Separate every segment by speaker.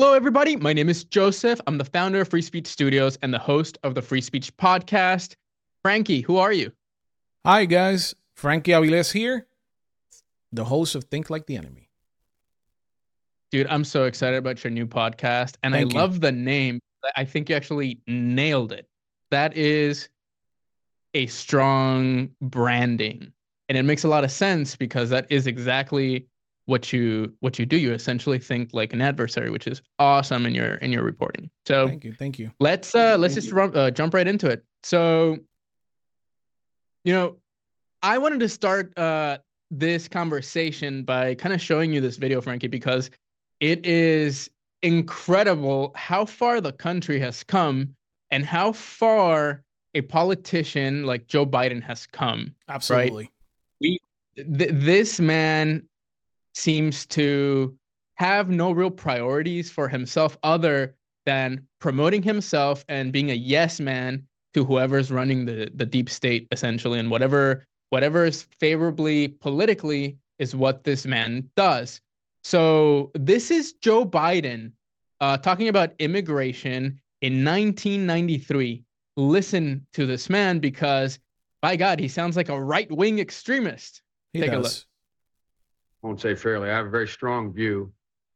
Speaker 1: Hello, everybody. My name is Joseph. I'm the founder of Free Speech Studios and the host of the Free Speech Podcast. Frankie, who are you?
Speaker 2: Hi, guys. Frankie Aviles here, the host of Think Like the Enemy.
Speaker 1: Dude, I'm so excited about your new podcast. And
Speaker 2: Thank
Speaker 1: I
Speaker 2: you.
Speaker 1: love the name. I think you actually nailed it. That is a strong branding. And it makes a lot of sense because that is exactly what you what you do. You essentially think like an adversary, which is awesome in your in your reporting. So
Speaker 2: Thank you. Thank you.
Speaker 1: let's uh let's just run, uh, jump right into it so you know i wanted to start uh this conversation by kind of showing you this video frankie because it is incredible how far the country has come and how far a politician like joe biden has come
Speaker 2: Absolutely.
Speaker 1: Th- this man seems to have no real priorities for himself other than promoting himself and being a yes man to whoever's running the the deep state essentially. And whatever whatever is favorably politically is what this man does. So this is joe biden uh, talking about immigration in 1993 listen to this man because by god he sounds like a right-wing extremist.
Speaker 2: He
Speaker 1: Take a
Speaker 2: does.
Speaker 3: Won't say fairly. I have a very strong view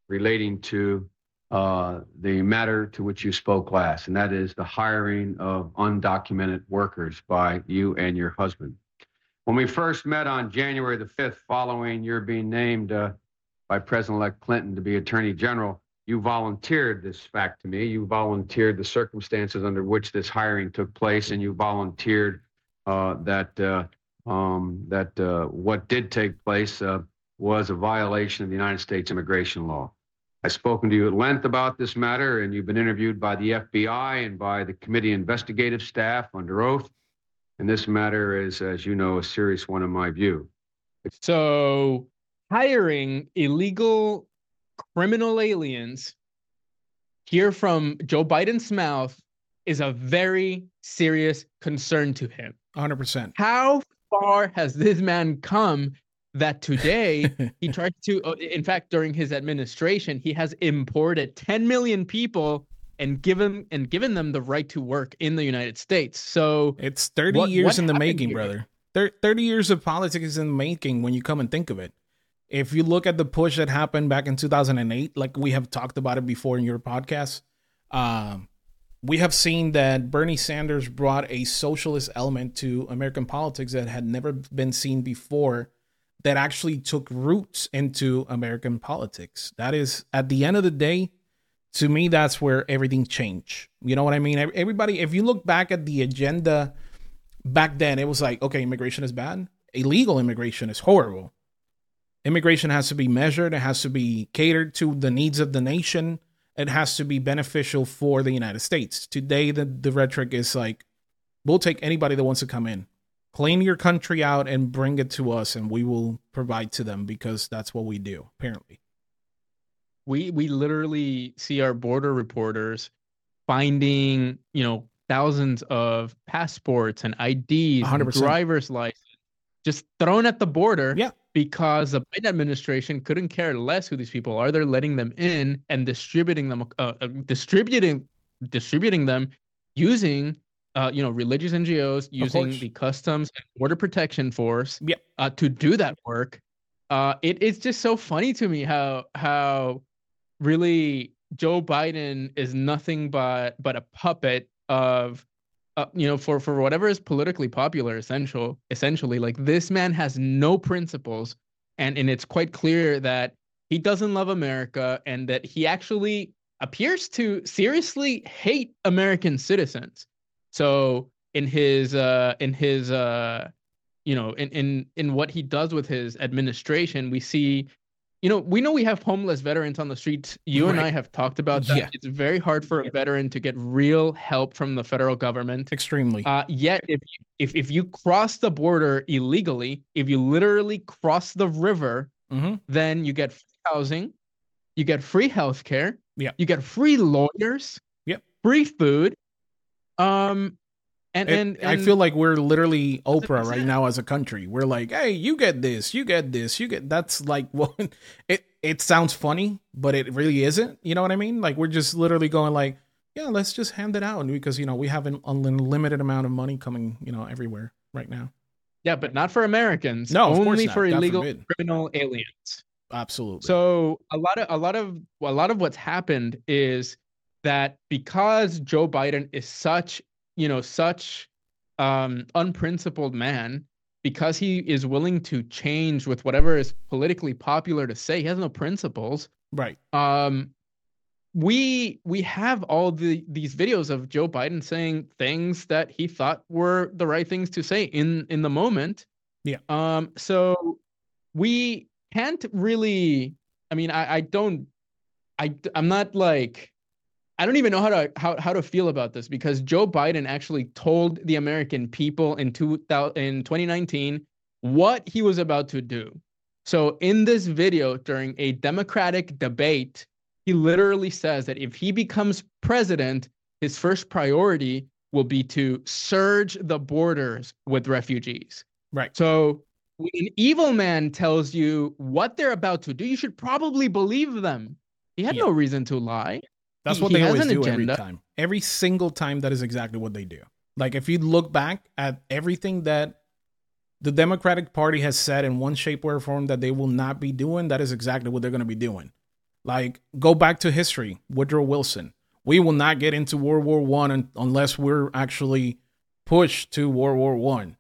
Speaker 3: relating to uh, the matter to which you spoke last, and that is the hiring of undocumented workers by you and your husband. When we first met on January the 5th, following your being named uh, by President elect Clinton to be Attorney General, you volunteered this fact to me. You volunteered the circumstances under which this hiring took place, and you volunteered uh, that uh, um, that uh, what did take place uh, was a violation of the United States immigration law. I've spoken to you at length about this matter, and you've been interviewed by the FBI and by the committee investigative staff under oath. And this matter is, as you know, a serious one in my view.
Speaker 1: So, hiring illegal criminal aliens here from Joe Biden's mouth is a very serious concern to him.
Speaker 2: 100%.
Speaker 1: How far has this man come that today he tried to, uh, in fact, during his administration, he has imported 10 million people and given and given them the right to work in the United States. So,
Speaker 2: It's 30
Speaker 1: What-
Speaker 2: years
Speaker 1: what
Speaker 2: in the making,
Speaker 1: here?
Speaker 2: brother. 30 years of politics in the making when you come and think of it. If you look at the push that happened back in 2008, like we have talked about it before in your podcast, um, we have seen that Bernie Sanders brought a socialist element to American politics that had never been seen before, that actually took roots into American politics. That is, at the end of the day, to me, that's where everything changed. You know what I mean? Everybody, if you look back at the agenda back then, it was like, okay, immigration is bad. Illegal immigration is horrible. Immigration has to be measured. It has to be catered to the needs of the nation. It has to be beneficial for the United States. Today, the, the rhetoric is like, we'll take anybody that wants to come in. Clean your country out and bring it to us, and we will provide to them because that's what we do, apparently.
Speaker 1: we we literally see our border reporters finding you know thousands of passports and IDs, and
Speaker 2: 100%.
Speaker 1: driver's license, just thrown at the border.
Speaker 2: Yeah.
Speaker 1: Because the Biden administration couldn't care less who these people are. They're letting them in and distributing them, uh, uh, distributing, distributing them using, uh, you know, religious NGOs, using the Customs and Border Protection Force,
Speaker 2: Yeah.
Speaker 1: uh, to do that work. Uh, it's just so funny to me how how really Joe Biden is nothing but but a puppet of uh, you know for for whatever is politically popular essential essentially like this man has no principles and and it's quite clear that he doesn't love America and that he actually appears to seriously hate American citizens so in his uh in his uh you know in in in what he does with his administration we see you know we know we have homeless veterans on the streets you and i have talked about that
Speaker 2: Yeah.
Speaker 1: it's very hard for a veteran to get real help from the federal government
Speaker 2: Extremely.
Speaker 1: uh, yet if you, if if you cross the border illegally if you literally cross the river
Speaker 2: hmm
Speaker 1: then you get free housing you get free healthcare
Speaker 2: Yeah.
Speaker 1: you get free lawyers
Speaker 2: Yep.
Speaker 1: free food um And,
Speaker 2: It-
Speaker 1: and,
Speaker 2: I feel like we're literally Oprah right now as a country. We're like, hey, you get this, you get this, you get. That's like, well, it it sounds funny, but it really isn't. You know what I mean? Like we're just literally going like, yeah, let's just hand it out because you know we have an unlimited amount of money coming, you know, everywhere right now.
Speaker 1: yeah, but not for Americans.
Speaker 2: No, of
Speaker 1: only for
Speaker 2: God
Speaker 1: illegal
Speaker 2: forbid.
Speaker 1: criminal aliens.
Speaker 2: Absolutely.
Speaker 1: So a lot of a lot of a lot of what's happened is that because Joe Biden is such, you know, such um unprincipled man, because he is willing to change with whatever is politically popular to say, he has no principles.
Speaker 2: right.
Speaker 1: Um we we have all the these videos of Joe Biden saying things that he thought were the right things to say in in the moment.
Speaker 2: Yeah.
Speaker 1: Um so we can't really I mean I I don't I I'm not like I don't even know how to how, how to feel about this because Joe Biden actually told the American people in 2000 in 2019 what he was about to do. So in this video during a Democratic debate, he literally says that if he becomes president, his first priority will be to surge the borders with refugees.
Speaker 2: Right.
Speaker 1: So when an evil man tells you what they're about to do, you should probably believe them. He had
Speaker 2: Yeah.
Speaker 1: no reason to lie.
Speaker 2: That's
Speaker 1: He-
Speaker 2: what
Speaker 1: he
Speaker 2: they always do
Speaker 1: agenda.
Speaker 2: every time. Every single time, that is exactly what they do. Like if you look back at everything that the Democratic Party has said in one shape or form that they will not be doing, that is exactly what they're going to be doing. Like go back to history, Woodrow Wilson. We will not get into World War One un- unless we're actually pushed to World War One.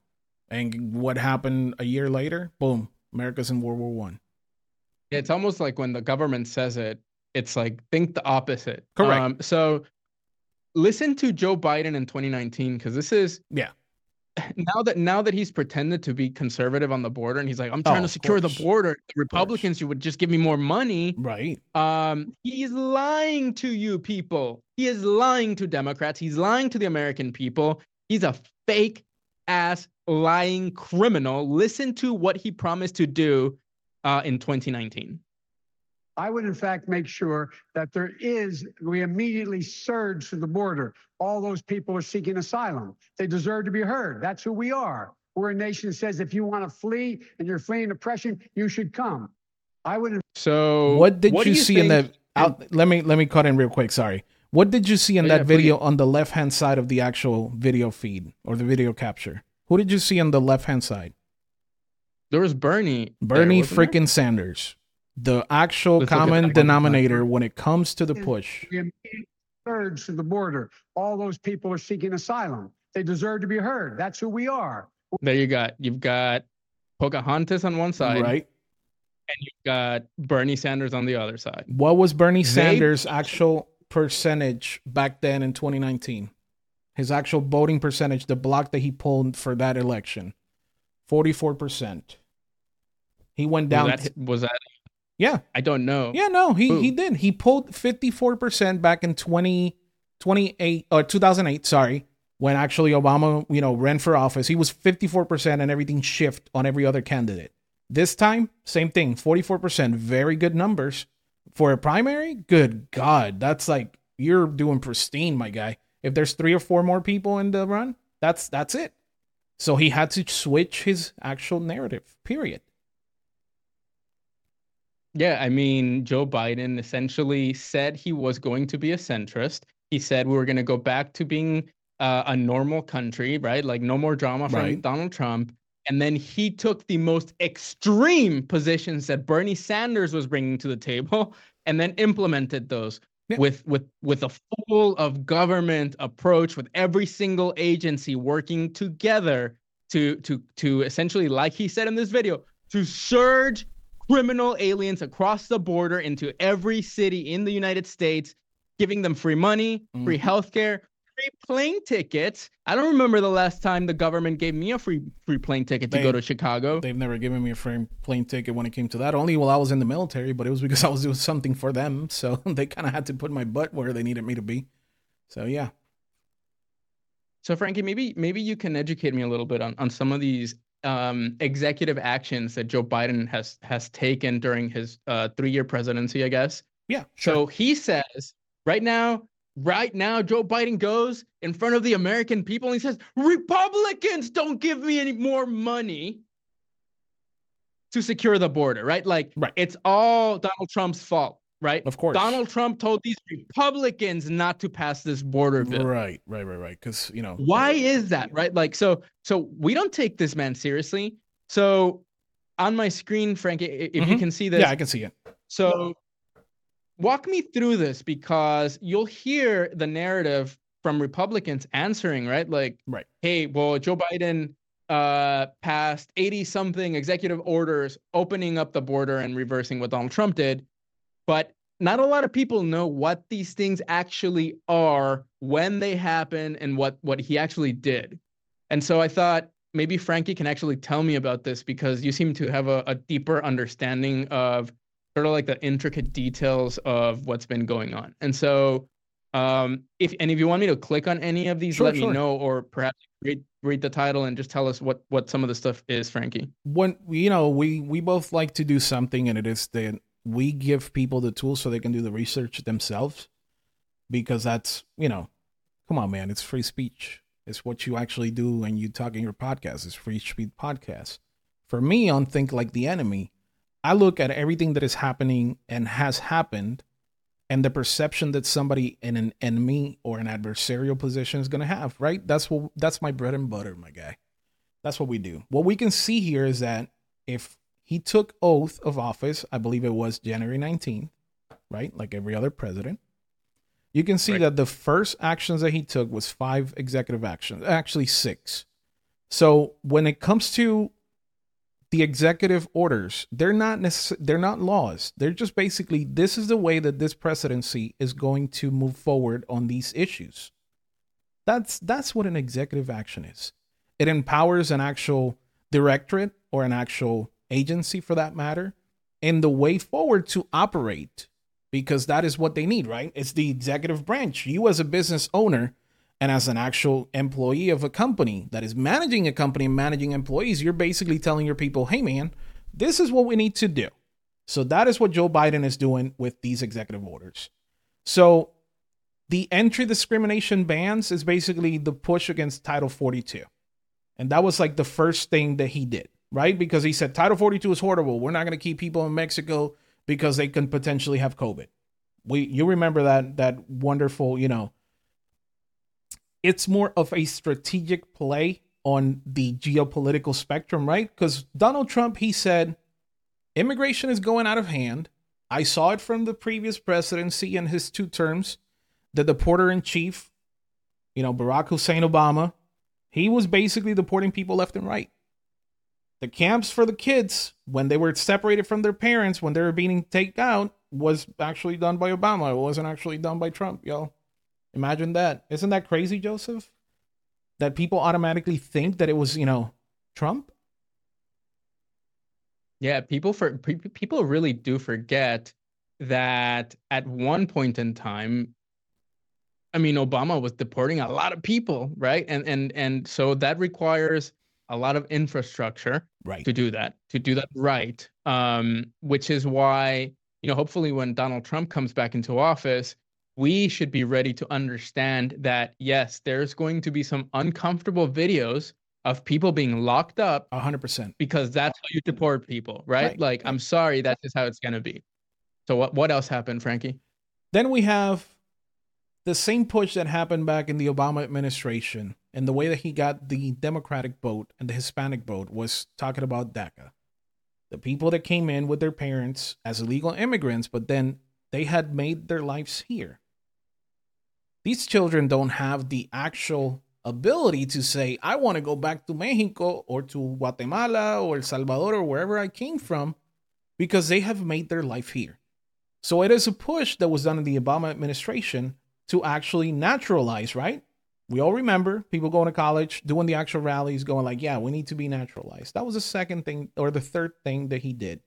Speaker 2: And what happened a year later? Boom, America's in World War One.
Speaker 1: It's almost like when the government says it, it's like think the opposite.
Speaker 2: Correct.
Speaker 1: Um, so listen to Joe Biden in 2019 because this is
Speaker 2: Yeah.
Speaker 1: now that now that he's pretended to be conservative on the border and he's like, I'm trying
Speaker 2: Oh,
Speaker 1: to secure the border. The Republicans, you would just give me more money.
Speaker 2: Right.
Speaker 1: Um, he's lying to you people. He is lying to Democrats. He's lying to the American people. He's a fake ass lying criminal. Listen to what he promised to do uh, in 2019.
Speaker 4: I would, in fact, make sure that there is, we immediately surge to the border. All those people are seeking asylum. They deserve to be heard. That's who we are. We're a nation that says if you want to flee and you're fleeing oppression, you should come. I would,
Speaker 1: So
Speaker 2: what did
Speaker 1: do
Speaker 2: you, see in that out, let me let me cut in real quick sorry what did you see in
Speaker 1: Oh,
Speaker 2: that
Speaker 1: yeah,
Speaker 2: video on the left hand side of the actual video feed or the video capture who did you see on the left hand side
Speaker 1: There was Bernie.
Speaker 2: bernie
Speaker 1: wasn't there?
Speaker 2: freaking sanders the actual
Speaker 1: Let's
Speaker 2: common
Speaker 1: that.
Speaker 2: denominator when it comes to the push
Speaker 4: we immediately surge to the border. All those people are seeking asylum. They deserve to be heard. That's who we are.
Speaker 1: There you got. You've got Pocahontas on one side,
Speaker 2: right
Speaker 1: and you've got Bernie Sanders on the other side.
Speaker 2: what was bernie
Speaker 1: They-
Speaker 2: sanders actual percentage back then in 2019 his actual voting percentage the block that he pulled for that election 44% he went down
Speaker 1: was that, was that?
Speaker 2: Yeah
Speaker 1: I don't know.
Speaker 2: Yeah, no, he he did. He pulled 54% back in 20, 28 uh, or 2008, sorry, when actually Obama, you know, ran for office. He was 54% and everything shift on every other candidate. This time, same thing, 44%, very good numbers. For a primary, good god, that's like you're doing pristine, my guy. If there's 3 or 4 more people in the run, that's that's it. So he had to switch his actual narrative. Period.
Speaker 1: Yeah, I mean, Joe Biden essentially said he was going to be a centrist. He said we were going to go back to being uh, a normal country, right? Like no more drama from
Speaker 2: Right.
Speaker 1: Donald Trump. And then he took the most extreme positions that Bernie Sanders was bringing to the table, and then implemented those
Speaker 2: Yeah.
Speaker 1: with with with a full of government approach, with every single agency working together to to to essentially, like he said in this video, to surge criminal aliens across the border into every city in the United States, giving them free money, free
Speaker 2: Mhm.
Speaker 1: healthcare, free plane tickets. I don't remember the last time the government gave me a free free plane ticket to go to Chicago.
Speaker 2: They've never given me a free plane ticket when it came to that. Only while I was in the military, but it was because I was doing something for them. So they kind of had to put my butt where they needed me to be. So yeah,
Speaker 1: So Frankie, maybe maybe you can educate me a little bit on, on some of these um, executive actions that Joe Biden has has taken during his uh, three year presidency, I guess.
Speaker 2: yeah.
Speaker 1: So he says right now right now Joe Biden goes in front of the American people and he says, Republicans don't give me any more money to secure the border, right? Like
Speaker 2: right.
Speaker 1: it's all Donald Trump's fault, right?
Speaker 2: Of course.
Speaker 1: Donald Trump told these Republicans not to pass this border bill.
Speaker 2: Right, right, right, right. Because you know
Speaker 1: why is that, right? Like so, so we don't take this man seriously. So on my screen, Frank, if mm-hmm. you can see this,
Speaker 2: yeah, I can see it.
Speaker 1: So walk me through this because you'll hear the narrative from Republicans answering, right? Like,
Speaker 2: right.
Speaker 1: hey, well, Joe Biden uh, passed 80 something executive orders opening up the border and reversing what Donald Trump did. But not a lot of people know what these things actually are, when they happen, and what, what he actually did. And so I thought maybe Frankie can actually tell me about this because you seem to have a, a deeper understanding of sort of like the intricate details of what's been going on. And so um, if and if you want me to click on any of these, sure, let sure. me know, or perhaps read read the title and just tell us what what some of the stuff is, Frankie.
Speaker 2: When you know, we we both like to do something, and it is that we give people the tools so they can do the research themselves, because that's you know, come on, man, it's free speech. It's what you actually do when you talk in your podcast. It's free speech podcast. For me, on Think Like the Enemy, I look at everything that is happening and has happened and the perception that somebody in an enemy or an adversarial position is going to have, right? That's what that's my bread and butter, my guy. That's what we do. What we can see here is that if he took oath of office, I believe it was January 19th, right? Like every other president. You can see right. that the first actions that he took was five executive actions, actually six. So when it comes to the executive orders they're not necess- they're not laws they're just basically this is the way that this presidency is going to move forward on these issues that's that's what an executive action is it empowers an actual directorate or an actual agency for that matter and the way forward to operate because that is what they need right it's the executive branch you as a business owner and as an actual employee of a company that is managing a company and managing employees, you're basically telling your people, hey, man, this is what we need to do. So that is what Joe Biden is doing with these executive orders. So the entry discrimination bans is basically the push against Title 42. And that was like the first thing that he did, right? Because he said Title 42 is horrible. We're not going to keep people in Mexico because they can potentially have COVID. We you remember that that wonderful, you know, it's more of a strategic play on the geopolitical spectrum, right? Because Donald Trump, he said, immigration is going out of hand. I saw it from the previous presidency in his two terms. The deporter in chief, you know, Barack Hussein Obama, he was basically deporting people left and right. The camps for the kids, when they were separated from their parents, when they were being taken out, was actually done by Obama. It wasn't actually done by Trump, y'all. Imagine that. Isn't that crazy, Joseph? That people automatically think that it was, you know, Trump?
Speaker 1: Yeah, people for people really do forget that at one point in time I mean Obama was deporting a lot of people, right? And and and so that requires a lot of infrastructure
Speaker 2: right.
Speaker 1: to do that, to do that right. Um, which is why, you know, hopefully when Donald Trump comes back into office, we should be ready to understand that yes, there's going to be some uncomfortable videos of people being locked up
Speaker 2: 100%
Speaker 1: because that's how you deport people, right? right. Like, I'm sorry, that's just how it's going to be. So, what, what else happened, Frankie?
Speaker 2: Then we have the same push that happened back in the Obama administration, and the way that he got the Democratic vote and the Hispanic vote was talking about DACA. The people that came in with their parents as illegal immigrants, but then they had made their lives here these children don't have the actual ability to say, I want to go back to Mexico or to Guatemala or El Salvador or wherever I came from because they have made their life here. So it is a push that was done in the Obama administration to actually naturalize, right? We all remember people going to college, doing the actual rallies, going like, yeah, we need to be naturalized. That was the second thing or the third thing that he did.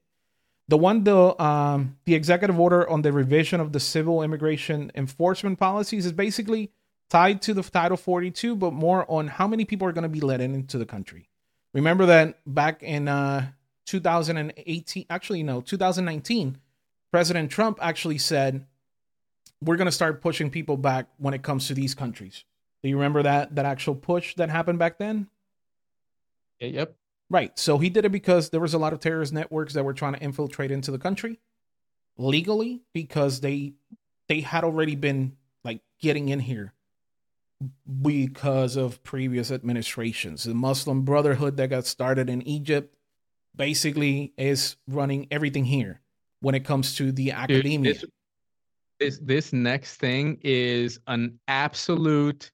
Speaker 2: The one the um, the executive order on the revision of the civil immigration enforcement policies is basically tied to the Title 42, but more on how many people are going to be let in into the country. Remember that back in uh, 2018, actually no, 2019, President Trump actually said we're going to start pushing people back when it comes to these countries. Do you remember that that actual push that happened back then?
Speaker 1: Yeah, yep.
Speaker 2: Right. So he did it because there was a lot of terrorist networks that were trying to infiltrate into the country legally because they they had already been like getting in here because of previous administrations. The Muslim Brotherhood that got started in Egypt basically is running everything here when it comes to the academia.
Speaker 1: Dude, this, this this next thing is an absolute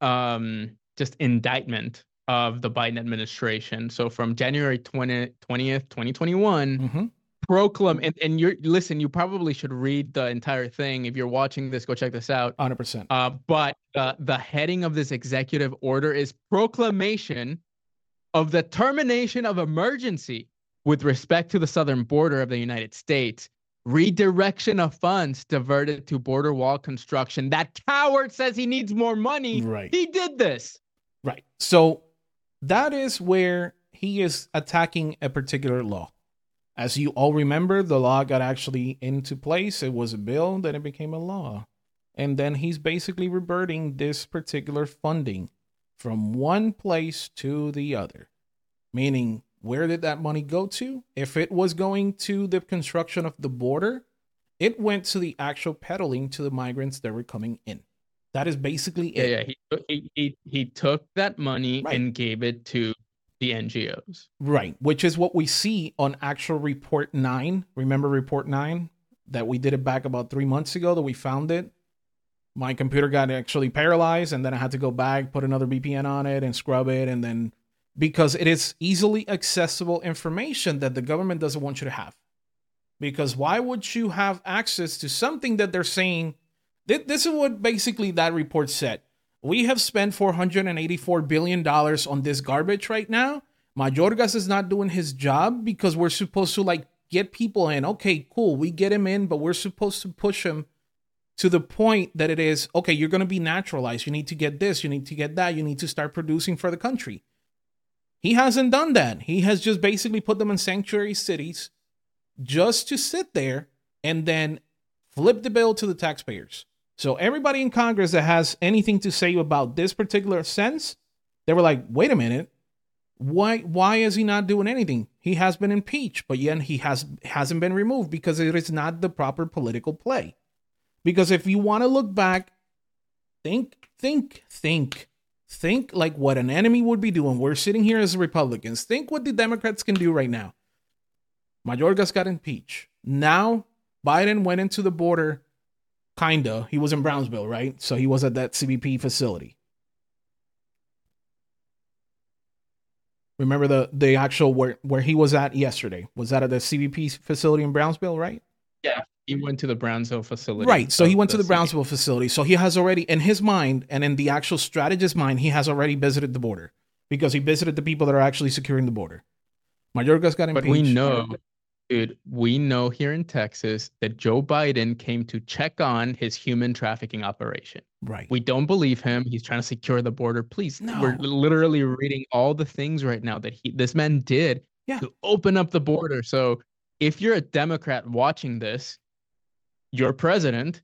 Speaker 1: um just indictment of the Biden administration. So from January 20, 20th, 2021,
Speaker 2: mm-hmm.
Speaker 1: proclaim and, and you're listen, you probably should read the entire thing. If you're watching this, go check this out.
Speaker 2: 100%.
Speaker 1: Uh, but uh, the heading of this executive order is proclamation of the termination of emergency with respect to the southern border of the United States. Redirection of funds diverted to border wall construction. That coward says he needs more money.
Speaker 2: Right.
Speaker 1: He did this.
Speaker 2: Right. So that is where he is attacking a particular law. As you all remember, the law got actually into place. It was a bill, then it became a law. And then he's basically reverting this particular funding from one place to the other. Meaning, where did that money go to? If it was going to the construction of the border, it went to the actual peddling to the migrants that were coming in. That is basically
Speaker 1: yeah,
Speaker 2: it.
Speaker 1: Yeah, he, he he took that money
Speaker 2: right.
Speaker 1: and gave it to the NGOs.
Speaker 2: Right, which is what we see on actual report 9. Remember report 9 that we did it back about 3 months ago that we found it. My computer got actually paralyzed and then I had to go back, put another VPN on it and scrub it and then because it is easily accessible information that the government doesn't want you to have. Because why would you have access to something that they're saying this is what basically that report said. We have spent $484 billion on this garbage right now. Mayorkas is not doing his job because we're supposed to like get people in. Okay, cool. We get him in, but we're supposed to push him to the point that it is okay, you're going to be naturalized. You need to get this, you need to get that, you need to start producing for the country. He hasn't done that. He has just basically put them in sanctuary cities just to sit there and then flip the bill to the taxpayers. So everybody in Congress that has anything to say about this particular sense, they were like, "Wait a minute. Why why is he not doing anything? He has been impeached, but yet he has hasn't been removed because it is not the proper political play." Because if you want to look back, think think think think like what an enemy would be doing. We're sitting here as Republicans. Think what the Democrats can do right now. Mayorkas got impeached. Now Biden went into the border Kinda. He was in Brownsville, right? So he was at that CBP facility. Remember the the actual where where he was at yesterday? Was that at the CBP facility in Brownsville, right?
Speaker 1: Yeah, he went to the Brownsville facility.
Speaker 2: Right. So he went to the Brownsville facility. So he has already in his mind and in the actual strategist's mind, he has already visited the border because he visited the people that are actually securing the border. Mayorkas got impeached.
Speaker 1: But we know Dude, we know here in Texas that Joe Biden came to check on his human trafficking operation.
Speaker 2: Right.
Speaker 1: We don't believe him. He's trying to secure the border. Please,
Speaker 2: no.
Speaker 1: we're literally reading all the things right now that he this man did
Speaker 2: yeah.
Speaker 1: to open up the border. So if you're a Democrat watching this, your president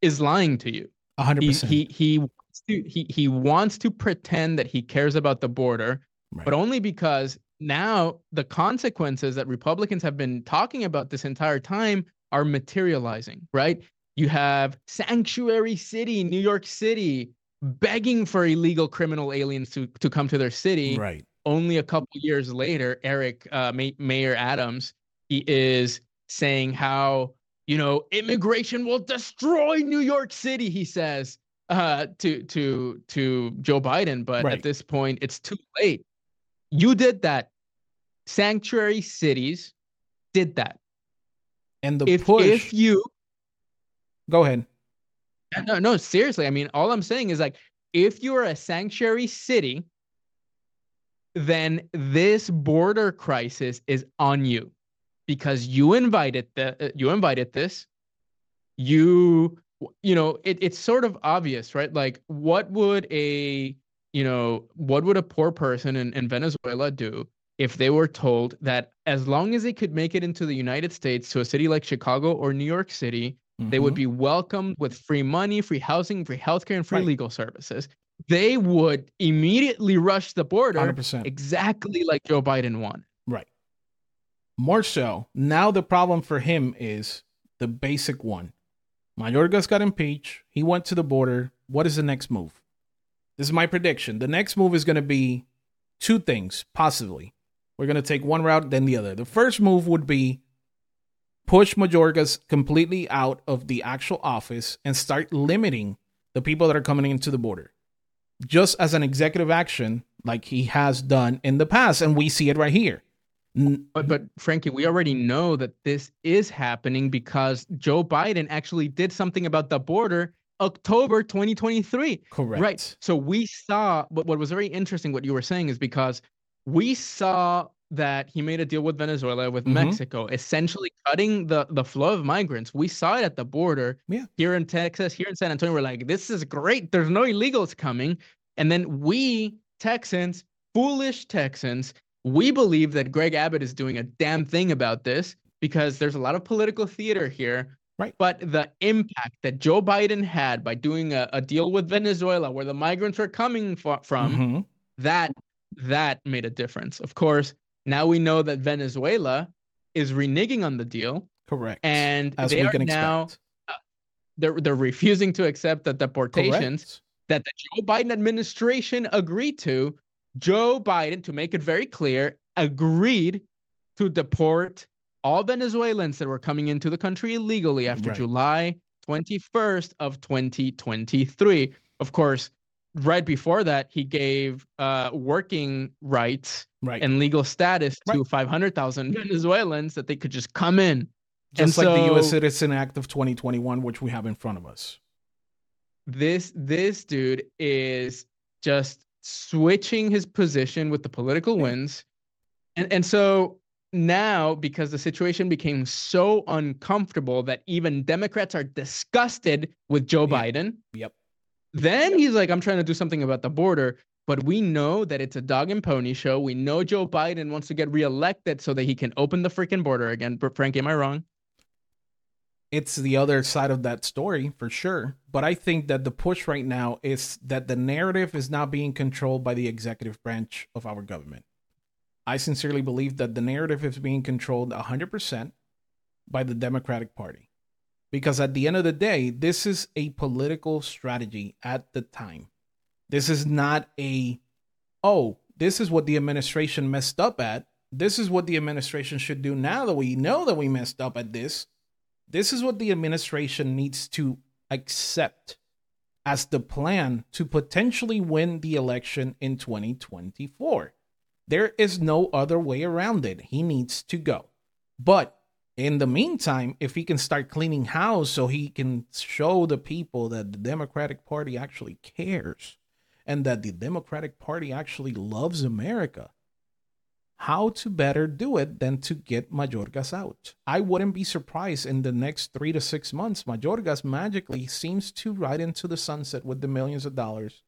Speaker 1: is lying to you.
Speaker 2: hundred percent.
Speaker 1: He he wants to he he wants to pretend that he cares about the border, right. but only because now the consequences that Republicans have been talking about this entire time are materializing, right? You have sanctuary city, New York City, begging for illegal criminal aliens to, to come to their city.
Speaker 2: Right.
Speaker 1: Only a couple years later, Eric uh, May- Mayor Adams, he is saying how you know immigration will destroy New York City. He says uh, to to to Joe Biden, but right. at this point, it's too late. You did that sanctuary cities did that.
Speaker 2: And the
Speaker 1: if,
Speaker 2: push.
Speaker 1: If you
Speaker 2: go ahead.
Speaker 1: No, no, seriously. I mean, all I'm saying is like, if you're a sanctuary city, then this border crisis is on you because you invited the uh, you invited this. You you know it, it's sort of obvious, right? Like, what would a you know what would a poor person in, in Venezuela do if they were told that as long as they could make it into the United States to a city like Chicago or New York City, They would
Speaker 2: Mhm.
Speaker 1: be welcomed with free money, free housing, free healthcare, and free
Speaker 2: Right.
Speaker 1: legal services. They would immediately rush the border
Speaker 2: 100%.
Speaker 1: exactly like Joe Biden wanted.
Speaker 2: More so, now the problem for him is the basic one. Mayorkas got impeached. He went to the border. What is the next move? This is my prediction. The next move is going to be two things, possibly. We're going to take one route, then the other. The first move would be push Mayorkas completely out of the actual office and start limiting the people that are coming into the border. Just as an executive action, like he has done in the past, and we see it right here.
Speaker 1: But but Frankie, we already know that this is happening because Joe Biden actually did something about the border October 2023.
Speaker 2: correct.
Speaker 1: Right. So we saw what, what was very interesting, what you were saying is because we saw that he made a deal with Venezuela, with
Speaker 2: Mhm.
Speaker 1: Mexico, essentially cutting the, the flow of migrants. We saw it at the border
Speaker 2: Yeah.
Speaker 1: here in Texas, here in San Antonio. We're like, this is great. There's no illegals coming. And then we, Texans, foolish Texans, we believe that Greg Abbott is doing a damn thing about this because there's a lot of political theater here.
Speaker 2: Right.
Speaker 1: But the impact that Joe Biden had by doing a, a deal with Venezuela, where the migrants are coming fro- from,
Speaker 2: Mhm.
Speaker 1: that that made a difference. Of course, now we know that Venezuela is reneging on the deal,
Speaker 2: Correct.
Speaker 1: and
Speaker 2: as
Speaker 1: they
Speaker 2: we
Speaker 1: are
Speaker 2: can
Speaker 1: now
Speaker 2: expect.
Speaker 1: they're they're refusing to accept the deportations
Speaker 2: Correct.
Speaker 1: that the Joe Biden administration agreed to. Joe Biden, to make it very clear, agreed to deport all Venezuelans that were coming into the country illegally after
Speaker 2: Right.
Speaker 1: July 21st of 2023. Of course, right before that, he gave uh, working rights
Speaker 2: Right.
Speaker 1: and legal status to 500,000 Venezuelans that they could just come in.
Speaker 2: Just
Speaker 1: and
Speaker 2: like the U.S. Citizen Act of 2021, which we have in front of us.
Speaker 1: this this dude is just switching his position with the political winds. And and so now because the situation became so uncomfortable that even democrats are disgusted with joe
Speaker 2: Yeah.
Speaker 1: biden
Speaker 2: Yep.
Speaker 1: then he's like i'm trying to do something about the border. But we know that it's a dog and pony show. We know joe biden wants to get reelected so that he can open the freaking border again. But frank am i wrong
Speaker 2: It's the other side of that story for sure. But I think that the push right now is that the narrative is not being controlled by the executive branch of our government. I sincerely believe that the narrative is being controlled 100% by the Democratic Party. Because at the end of the day, this is a political strategy at the time. This is not a, oh, this is what the administration messed up at. This is what the administration should do now that we know that we messed up at this. This is what the administration needs to accept as the plan to potentially win the election in 2024. There is no other way around it. He needs to go. But in the meantime, if he can start cleaning house so he can show the people that the Democratic Party actually cares and that the Democratic Party actually loves America, how to better do it than to get Mayorkas out. I wouldn't be surprised in the next three to six months, Mayorkas magically seems to ride into the sunset with the millions of dollars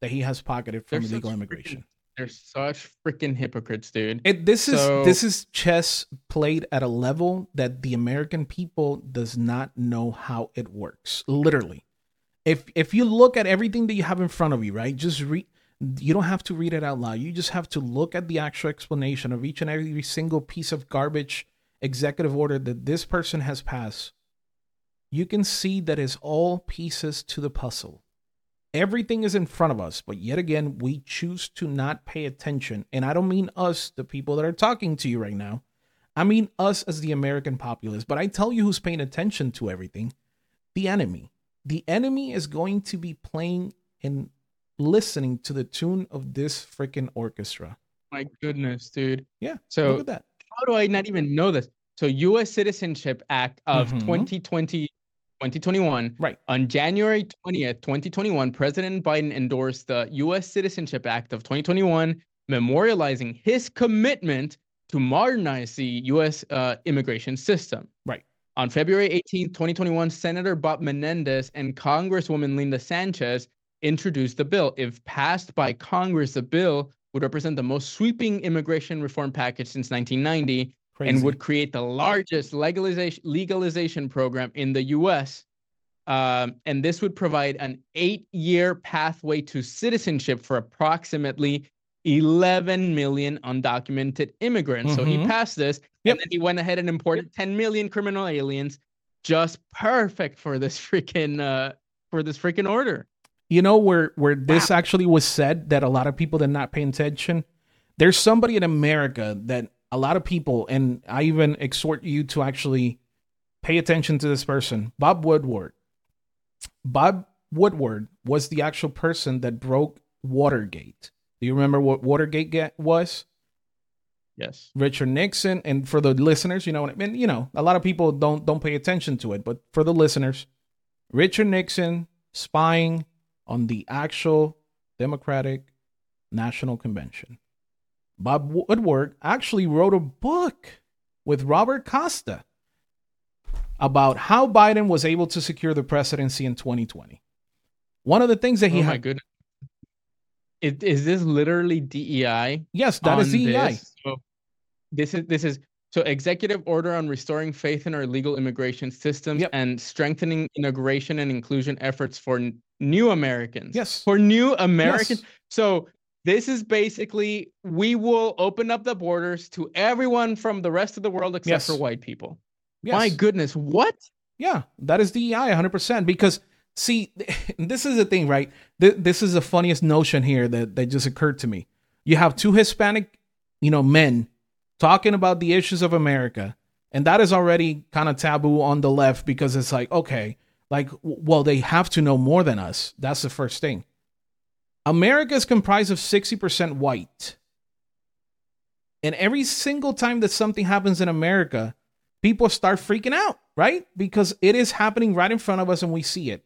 Speaker 2: that he has pocketed from
Speaker 1: They're
Speaker 2: illegal immigration.
Speaker 1: they're such freaking hypocrites dude
Speaker 2: It, this is this is chess played at a level that the American people does not know how it works. Literally, if if you look at everything that you have in front of you, right, just read. You don't have to read it out loud. You just have to look at the actual explanation of each and every single piece of garbage executive order that this person has passed. You can see that it's all pieces to the puzzle. Everything is in front of us, but yet again, we choose to not pay attention. And I don't mean us, the people that are talking to you right now. I mean us as the American populace. But I tell you who's paying attention to everything the enemy. The enemy is going to be playing and listening to the tune of this freaking orchestra.
Speaker 1: my goodness dude
Speaker 2: Yeah.
Speaker 1: so
Speaker 2: Look at that.
Speaker 1: how do I not even know this? So U.S. Citizenship Act of
Speaker 2: Mhm.
Speaker 1: 2020, 2021.
Speaker 2: Right.
Speaker 1: On January 20th, 2021, President Biden endorsed the U.S. Citizenship Act of 2021, memorializing his commitment to modernize the U.S. Uh, immigration system.
Speaker 2: Right.
Speaker 1: On February 18th, 2021, Senator Bob Menendez and Congresswoman Linda Sanchez introduced the bill. If passed by Congress, the bill would represent the most sweeping immigration reform package since 1990
Speaker 2: Crazy.
Speaker 1: and would create the largest legalization legalization program in the U.S. Um, and this would provide an eight-year pathway to citizenship for approximately 11 million undocumented immigrants. So he
Speaker 2: Mhm.
Speaker 1: passed this,
Speaker 2: Yep.
Speaker 1: and then he went ahead and imported 10 million criminal aliens, just perfect for this freaking uh, for this freaking order.
Speaker 2: You know where where this actually was said that a lot of people did not pay attention. There's somebody in America that a lot of people, and I even exhort you to actually pay attention to this person, Bob Woodward. Bob Woodward was the actual person that broke Watergate. Do you remember what Watergate ga- was?
Speaker 1: Yes.
Speaker 2: Richard Nixon, and for the listeners, you know what I mean. You know, a lot of people don't don't pay attention to it, but for the listeners, Richard Nixon spying on the actual Democratic National Convention. Bob Woodward actually wrote a book with Robert Costa about how Biden was able to secure the presidency in 2020. One of the things that he
Speaker 1: oh my
Speaker 2: had,
Speaker 1: goodness. It, is this literally DEI?
Speaker 2: yes, that is DEI.
Speaker 1: This? So this is this is so executive order on restoring faith in our legal immigration systems
Speaker 2: Yep.
Speaker 1: and strengthening integration and inclusion efforts for n- new Americans.
Speaker 2: Yes.
Speaker 1: For new Americans.
Speaker 2: Yes.
Speaker 1: So this is basically we will open up the borders to everyone from the rest of the world except
Speaker 2: Yes.
Speaker 1: for white people.
Speaker 2: Yes.
Speaker 1: My goodness, what?
Speaker 2: Yeah, that is DEI 100%. Because, see, this is the thing, right? Th- This is the funniest notion here that, that just occurred to me. You have two Hispanic, you know, men talking about the issues of America. And that is already kind of taboo on the left because it's like, okay, like, well, they have to know more than us. That's the first thing. America is comprised of 60% white. And every single time that something happens in America, people start freaking out, right? Because it is happening right in front of us and we see it.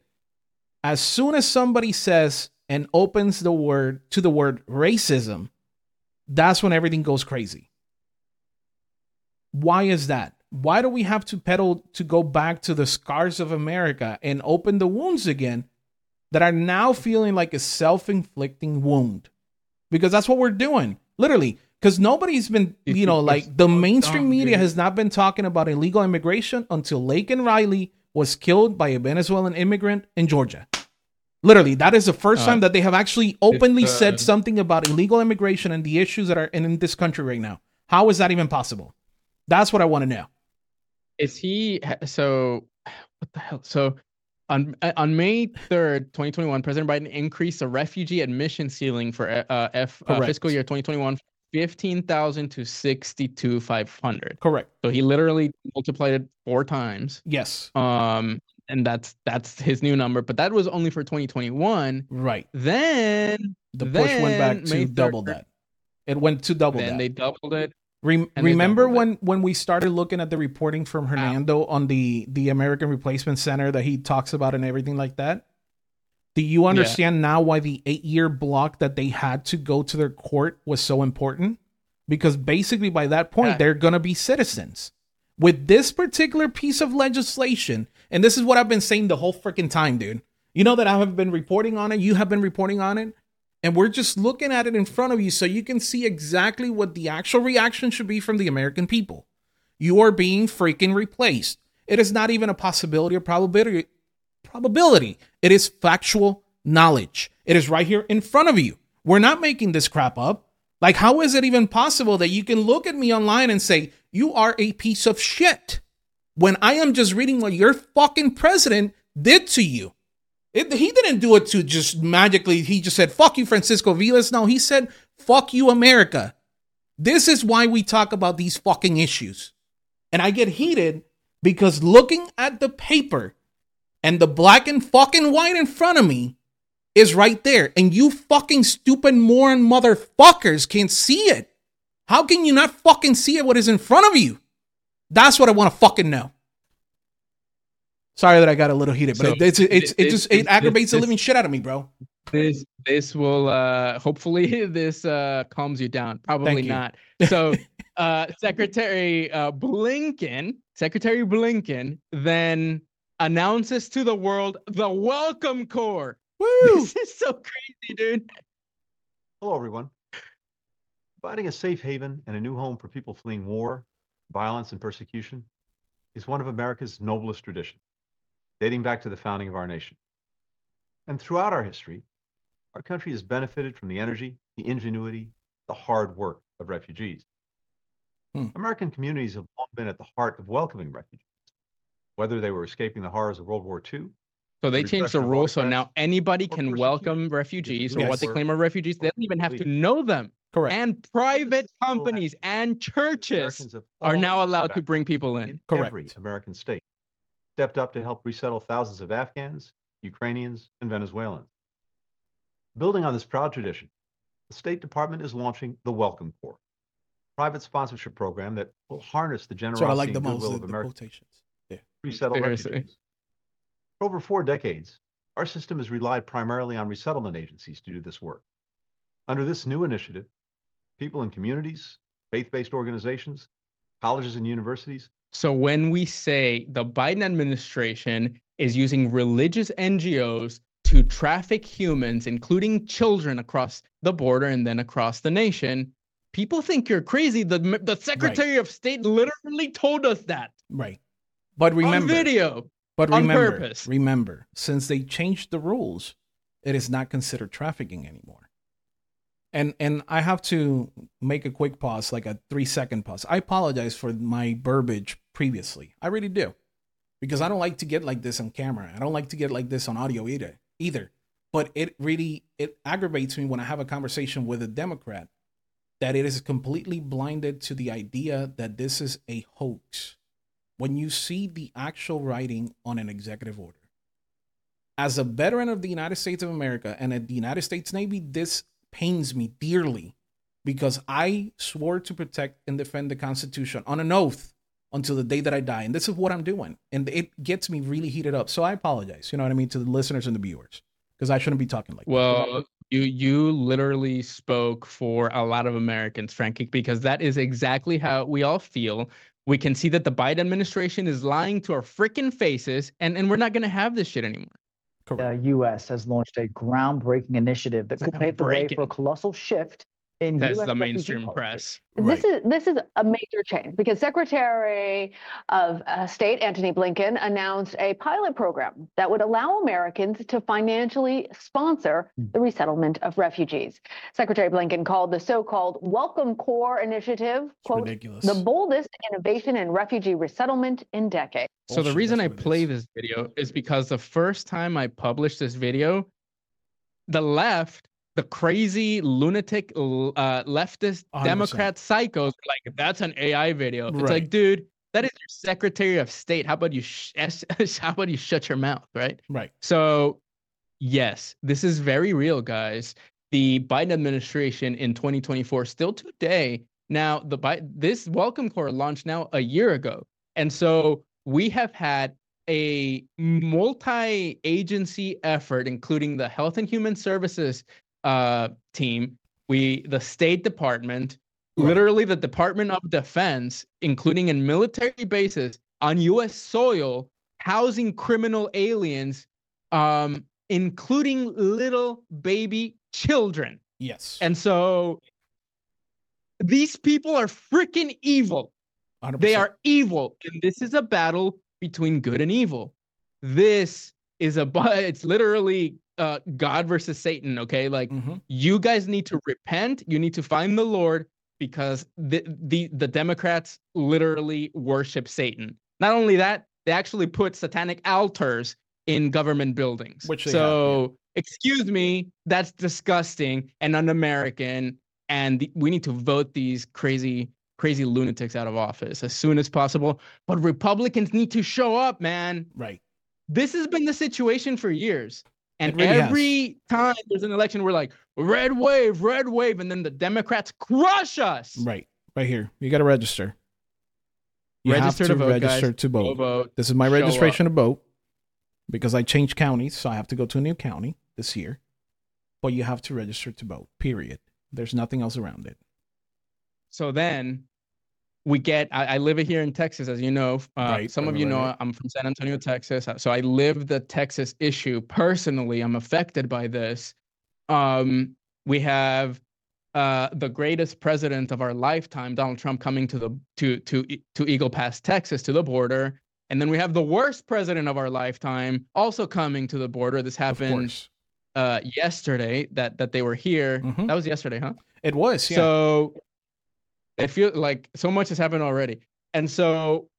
Speaker 2: As soon as somebody says and opens the word to the word racism, that's when everything goes crazy. Why is that? Why do we have to pedal to go back to the scars of America and open the wounds again that are now feeling like a self inflicting wound? Because that's what we're doing, literally. Because nobody's been, you know, like the mainstream media has not been talking about illegal immigration until Laken Riley was killed by a Venezuelan immigrant in Georgia. Literally, that is the first
Speaker 1: Uh,
Speaker 2: time that they have actually openly
Speaker 1: uh,
Speaker 2: said something about illegal immigration and the issues that are in, in this country right now. How is that even possible? That's what I want to know.
Speaker 1: Is he so? What the hell? So, on uh, on May third, twenty twenty one, President Biden increased the refugee admission ceiling for uh, F uh, fiscal year twenty twenty one. 15,000 to 62,500.
Speaker 2: Correct.
Speaker 1: So he literally multiplied it four times.
Speaker 2: Yes.
Speaker 1: Um, and that's that's his new number, but that was only for 2021.
Speaker 2: Right.
Speaker 1: Then
Speaker 2: The push went back to
Speaker 1: May
Speaker 2: double
Speaker 1: 3rd,
Speaker 2: that. It went to double
Speaker 1: then
Speaker 2: that.
Speaker 1: they doubled it.
Speaker 2: Rem- remember when when we started looking at the reporting from Hernando on the the American Replacement Center that he talks about and everything like that? Do you understand now why the eight year block that they had to go to their court was so important? Because basically by that point
Speaker 1: Yeah.
Speaker 2: they're gonna be citizens. With this particular piece of legislation, and this is what I've been saying the whole freaking time, dude. You know that I have been reporting on it, you have been reporting on it, and we're just looking at it in front of you so you can see exactly what the actual reaction should be from the American people. You are being freaking replaced. It is not even a possibility or probability. Probability. It is factual knowledge. It is right here in front of you. We're not making this crap up. Like, how is it even possible that you can look at me online and say, you are a piece of shit when I am just reading what your fucking president did to you? It, he didn't do it to just magically. He just said, fuck you, Francisco Aviles. No, he said, fuck you, America. This is why we talk about these fucking issues. And I get heated because looking at the paper and the black and fucking white in front of me is right there. And you fucking stupid moron motherfuckers can't see it. How can you not fucking see it what is in front of you? That's what I want to fucking know. Sorry that I got a little heated, but
Speaker 1: So,
Speaker 2: it, it's, it's, it
Speaker 1: this-
Speaker 2: just
Speaker 1: this-
Speaker 2: it aggravates the living shit out of me, bro.
Speaker 1: This this will uh hopefully this uh calms you down. Probably
Speaker 2: you.
Speaker 1: not. So uh Secretary uh Blinken, Secretary Blinken then announces to the world the welcome corps.
Speaker 2: Woo!
Speaker 1: This is so crazy, dude.
Speaker 5: Hello, everyone. Providing a safe haven and a new home for people fleeing war, violence, and persecution is one of America's noblest traditions, dating back to the founding of our nation. And throughout our history, our country has benefited from the energy, the ingenuity, the hard work of refugees. Hmm. American communities have long been at the heart of welcoming refugees, whether they were escaping the horrors of World War II.
Speaker 1: So they changed the rule so now anybody can welcome refugees or yes. what they claim are refugees. They don't even have to know them.
Speaker 2: Correct.
Speaker 1: And private companies and churches are now allowed to bring people in.
Speaker 5: Correct. Every American state stepped up to help resettle thousands of Afghans, Ukrainians, and Venezuelans. Building on this proud tradition, the State Department is launching the Welcome Corps, a private sponsorship program that will harness the generosity so I like the and goodwill most, of American quotations. Yeah. resettle refugees. For over four decades, our system has relied primarily on resettlement agencies to do this work. Under this new initiative, people in communities, faith-based organizations, colleges and universities.
Speaker 1: So when we say the Biden administration is using religious NGOs to traffic humans, including children, across the border and then across the nation. People think you're crazy. The the Secretary right. of State literally told us that.
Speaker 2: Right. But remember
Speaker 1: on video.
Speaker 2: But remember, purpose. remember, since they changed the rules, it is not considered trafficking anymore. And and I have to make a quick pause, like a three second pause. I apologize for my verbiage previously. I really do. Because I don't like to get like this on camera. I don't like to get like this on audio either either. But it really it aggravates me when I have a conversation with a Democrat that it is completely blinded to the idea that this is a hoax. When you see the actual writing on an executive order. As a veteran of the United States of America and at the United States Navy, this pains me dearly because I swore to protect and defend the Constitution on an oath until the day that I die. And this is what I'm doing. And it gets me really heated up. So I apologize, you know what I mean, to the listeners and the viewers, because I shouldn't be talking like
Speaker 1: well, that. Well, you you literally spoke for a lot of Americans, Frankie, because that is exactly how we all feel. We can see that the Biden administration is lying to our freaking faces, and, and we're not going to have this shit anymore.
Speaker 6: The U.S. has launched a groundbreaking initiative that could pave the way for a colossal shift in
Speaker 1: That's US the mainstream press.
Speaker 7: This right. is this is a major change because Secretary of uh, State Antony Blinken announced a pilot program that would allow Americans to financially sponsor hmm. the resettlement of refugees. Secretary Blinken called the so-called Welcome Corps initiative quote, the boldest innovation in refugee resettlement in decades.
Speaker 1: So the reason I play this video is because the first time I published this video, the left the crazy lunatic uh, leftist 100%. Democrat psychos like that's an AI video. It's right. like, dude, that is your Secretary of State. How about you? Sh- how about you shut your mouth, right?
Speaker 2: Right.
Speaker 1: So, yes, this is very real, guys. The Biden administration in 2024, still today. Now, the Biden, this Welcome Corps launched now a year ago, and so we have had a multi-agency effort, including the Health and Human Services uh, team, we the State Department, right. literally the Department of Defense, including in military bases on U.S. soil, housing criminal aliens, um, including little baby children.
Speaker 2: Yes.
Speaker 1: And so these people are freaking evil. 100%. They are evil. And this is a battle between good and evil. This is a but it's literally uh, God versus Satan. Okay, like mm-hmm. you guys need to repent. You need to find the Lord because the the the Democrats literally worship Satan. Not only that, they actually put satanic altars in government buildings. Which so, have, yeah. excuse me, that's disgusting and un-American. And the, we need to vote these crazy crazy lunatics out of office as soon as possible. But Republicans need to show up, man.
Speaker 2: Right.
Speaker 1: This has been the situation for years. And really every has. time there's an election, we're like, red wave, red wave. And then the Democrats crush us.
Speaker 2: Right. Right here. You got to register. You register have to, to vote, register guys. to vote. vote. This is my registration up. to vote because I changed counties. So I have to go to a new county this year. But you have to register to vote, period. There's nothing else around it.
Speaker 1: So then we get I, I, live here in texas as you know uh, right, some of you know right. i'm from san antonio texas so i live the texas issue personally i'm affected by this um, we have uh, the greatest president of our lifetime, Donald Trump, coming to the to to to Eagle Pass, Texas, to the border, and then we have the worst president of our lifetime also coming to the border. This happened uh, yesterday. That that they were here. Mm-hmm. That was yesterday, huh?
Speaker 2: It was. Yeah.
Speaker 1: So it feels like so much has happened already, and so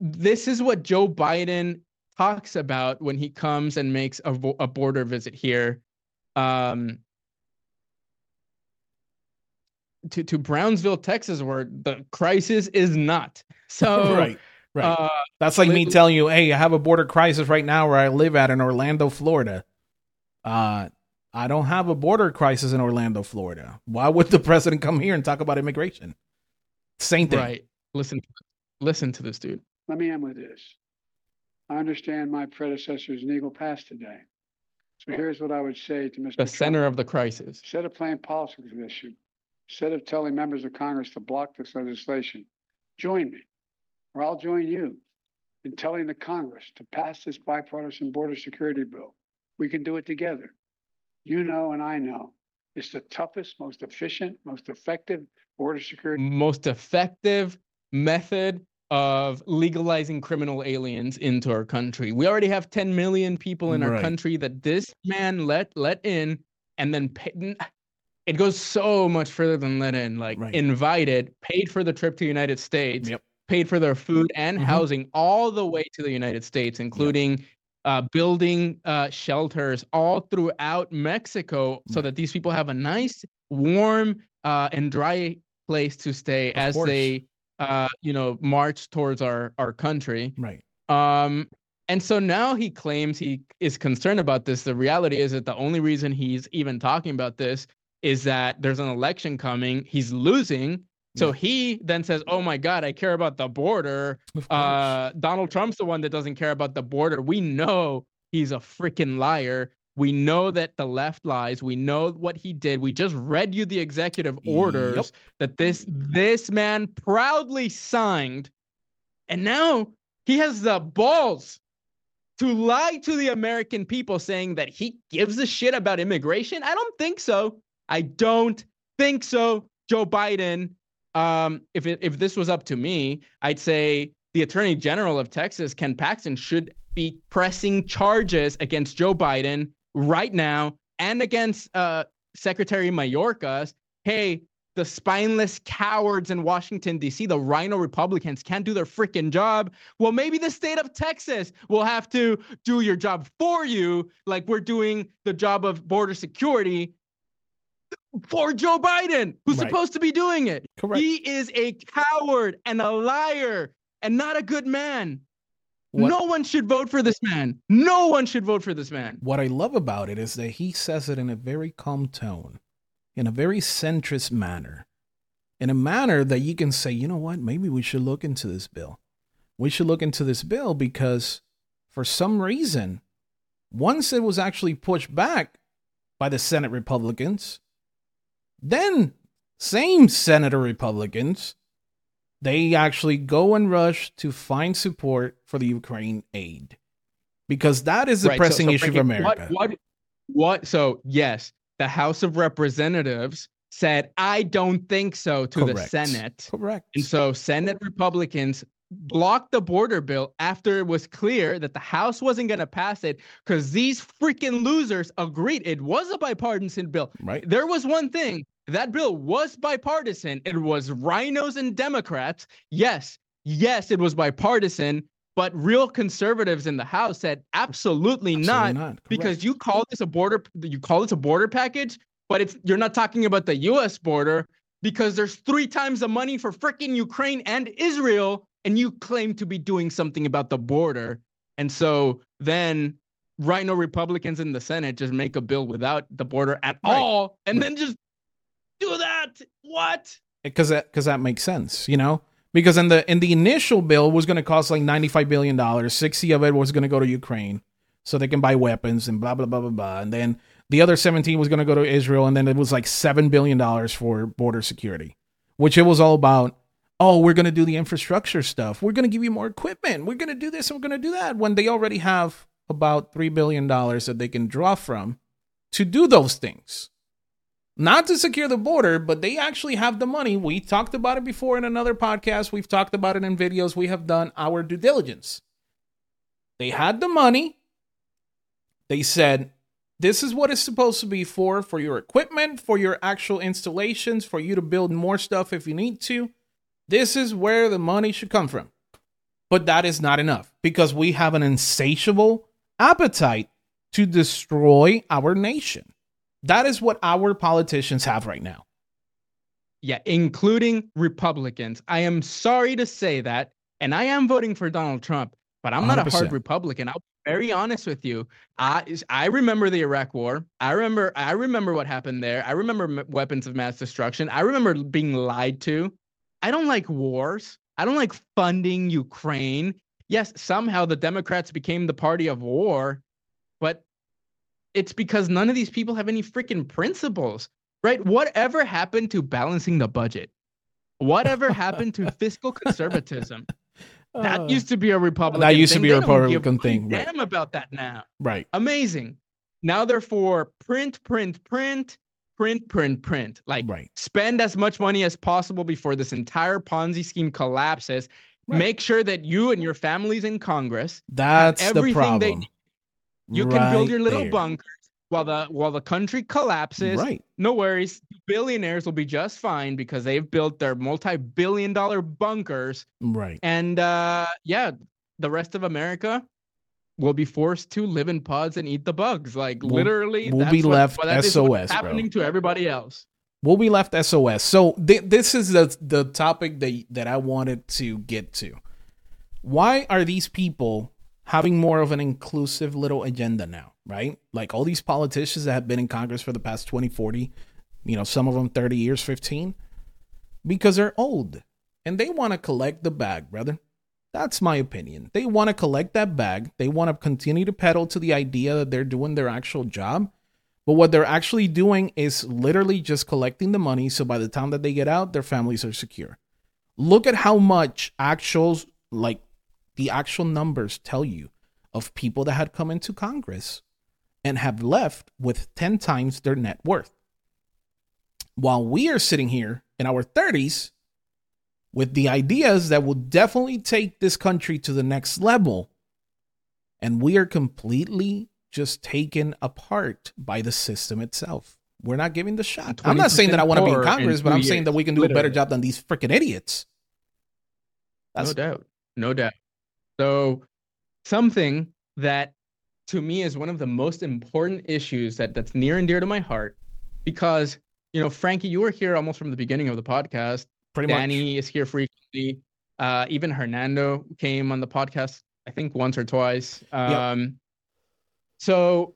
Speaker 1: this is what Joe Biden talks about when he comes and makes a, a border visit here. Um, to, to Brownsville, Texas, where the crisis is not. So
Speaker 2: right, right. Uh, That's like me telling you, hey, I have a border crisis right now where I live at in Orlando, Florida. Uh, I don't have a border crisis in Orlando, Florida. Why would the president come here and talk about immigration? Same thing.
Speaker 1: Right. Listen, listen to this dude.
Speaker 8: Let me end with this. I understand my predecessors in Eagle Pass today. So here's what I would say to Mr.
Speaker 1: The Trump. center of the crisis.
Speaker 8: Instead of playing politics with this issue, instead of telling members of Congress to block this legislation, join me, or I'll join you in telling the Congress to pass this bipartisan border security bill. We can do it together. You know, and I know it's the toughest, most efficient, most effective border security.
Speaker 1: Most effective method of legalizing criminal aliens into our country. We already have 10 million people in our right. country that this man let let in and then pay, it goes so much further than let in like right. invited, paid for the trip to the United States, yep. paid for their food and mm-hmm. housing all the way to the United States including yep. Uh, building uh, shelters all throughout Mexico so that these people have a nice warm uh, and dry place to stay of as course. they uh, you know, march towards our our country.
Speaker 2: Right.
Speaker 1: Um, and so now he claims he is concerned about this. The reality is that the only reason he's even talking about this is that there's an election coming. He's losing. So yeah. he then says, "Oh my God, I care about the border." Uh, Donald Trump's the one that doesn't care about the border. We know he's a freaking liar. We know that the left lies. We know what he did. We just read you the executive orders yep. that this this man proudly signed. And now he has the balls to lie to the American people saying that he gives a shit about immigration. I don't think so. I don't think so. Joe Biden, um, if it, if this was up to me, I'd say the Attorney General of Texas, Ken Paxton, should be pressing charges against Joe Biden right now and against uh, Secretary Mayorkas, hey, the spineless cowards in Washington, D.C., the rhino Republicans can't do their freaking job. Well, maybe the state of Texas will have to do your job for you, like we're doing the job of border security for Joe Biden, who's right. supposed to be doing it. Correct. He is a coward and a liar and not a good man. What, no one should vote for this man. No one should vote for this man.
Speaker 2: What I love about it is that he says it in a very calm tone, in a very centrist manner, in a manner that you can say, you know what, maybe we should look into this bill. We should look into this bill because for some reason, once it was actually pushed back by the Senate Republicans, then same Senator Republicans they actually go and rush to find support for the Ukraine aid because that is a right, pressing so, so issue for America.
Speaker 1: What, what, what? So, yes, the House of Representatives said, I don't think so to Correct. the Senate.
Speaker 2: Correct.
Speaker 1: And so, Senate Republicans blocked the border bill after it was clear that the House wasn't going to pass it because these freaking losers agreed it was a bipartisan bill.
Speaker 2: Right.
Speaker 1: There was one thing that bill was bipartisan. It was rhinos and Democrats. Yes, yes, it was bipartisan. But real conservatives in the House said absolutely, absolutely not, not. because you call this a border. You call this a border package, but it's you're not talking about the U.S. border because there's three times the money for freaking Ukraine and Israel, and you claim to be doing something about the border. And so then RINO Republicans in the Senate just make a bill without the border at right. all, and then just do that. What?
Speaker 2: Because that because that makes sense, you know. Because in the in the initial bill was going to cost like ninety five billion dollars. Sixty of it was going to go to Ukraine, so they can buy weapons and blah blah blah blah blah. And then the other seventeen was going to go to Israel, and then it was like seven billion dollars for border security, which it was all about. Oh, we're going to do the infrastructure stuff. We're going to give you more equipment. We're going to do this and we're going to do that. When they already have about three billion dollars that they can draw from to do those things. Not to secure the border, but they actually have the money. We talked about it before in another podcast. We've talked about it in videos. We have done our due diligence. They had the money. They said, this is what it's supposed to be for for your equipment, for your actual installations, for you to build more stuff if you need to. This is where the money should come from. But that is not enough because we have an insatiable appetite to destroy our nation. That is what our politicians have right now.
Speaker 1: Yeah, including Republicans. I am sorry to say that. And I am voting for Donald Trump, but I'm not a hard Republican. I'll be very honest with you. I I remember the Iraq War. I remember I remember what happened there. I remember m- weapons of mass destruction. I remember being lied to. I don't like wars. I don't like funding Ukraine. Yes, somehow the Democrats became the party of war, but it's because none of these people have any freaking principles, right? Whatever happened to balancing the budget? Whatever happened to fiscal conservatism? That
Speaker 2: Uh,
Speaker 1: used to be a Republican.
Speaker 2: that used to be a
Speaker 1: They don't give
Speaker 2: Republican thing, right.
Speaker 1: Damn about that now.
Speaker 2: right.
Speaker 1: Amazing. Now they're for print, print, print, print, print, print. Like
Speaker 2: Right.
Speaker 1: spend as much money as possible before this entire Ponzi scheme collapses.
Speaker 2: Right.
Speaker 1: Make sure that you and your families in Congress
Speaker 2: That's the
Speaker 1: everything they you can build your little
Speaker 2: there.
Speaker 1: bunkers while the while the country collapses.
Speaker 2: Right.
Speaker 1: No worries. Billionaires will be just fine because they've built their multi-billion dollar bunkers
Speaker 2: Right.
Speaker 1: and uh yeah, the rest of America will be forced to live in pods and eat the bugs. Like
Speaker 2: We'll-
Speaker 1: literally,
Speaker 2: we'll
Speaker 1: that's
Speaker 2: be
Speaker 1: what-
Speaker 2: left
Speaker 1: that
Speaker 2: SOS, bro.
Speaker 1: happening to everybody else.
Speaker 2: We'll be left SOS. So th- this is the the topic that that I wanted to get to. Why are these people having more of an inclusive little agenda now, right? Like all these politicians that have been in Congress for the past 20, 40, you know, some of them 30 years, 15, because they're old and they want to collect the bag, brother. That's my opinion. They want to collect that bag. They want to continue to peddle to the idea that they're doing their actual job. But what they're actually doing is literally just collecting the money. So by the time that they get out, their families are secure. Look at how much actuals, like the actual numbers tell you of people that had come into Congress and have left with 10 times their net worth. While we are sitting here in our 30s with the ideas that will definitely take this country to the next level, and we are completely just taken apart by the system itself. We're not giving the shot. I'm not saying that I want to be in
Speaker 1: 20% in
Speaker 2: Congress, but I'm saying that we can do a better job than these freaking idiots.
Speaker 1: no doubt. No doubt. So something that to me is one of the most important issues that that's near and dear to my heart because you know Frankie you were here almost from the beginning of the podcast
Speaker 2: pretty much.
Speaker 1: Danny is here frequently uh even Hernando came on the podcast I think once or twice um so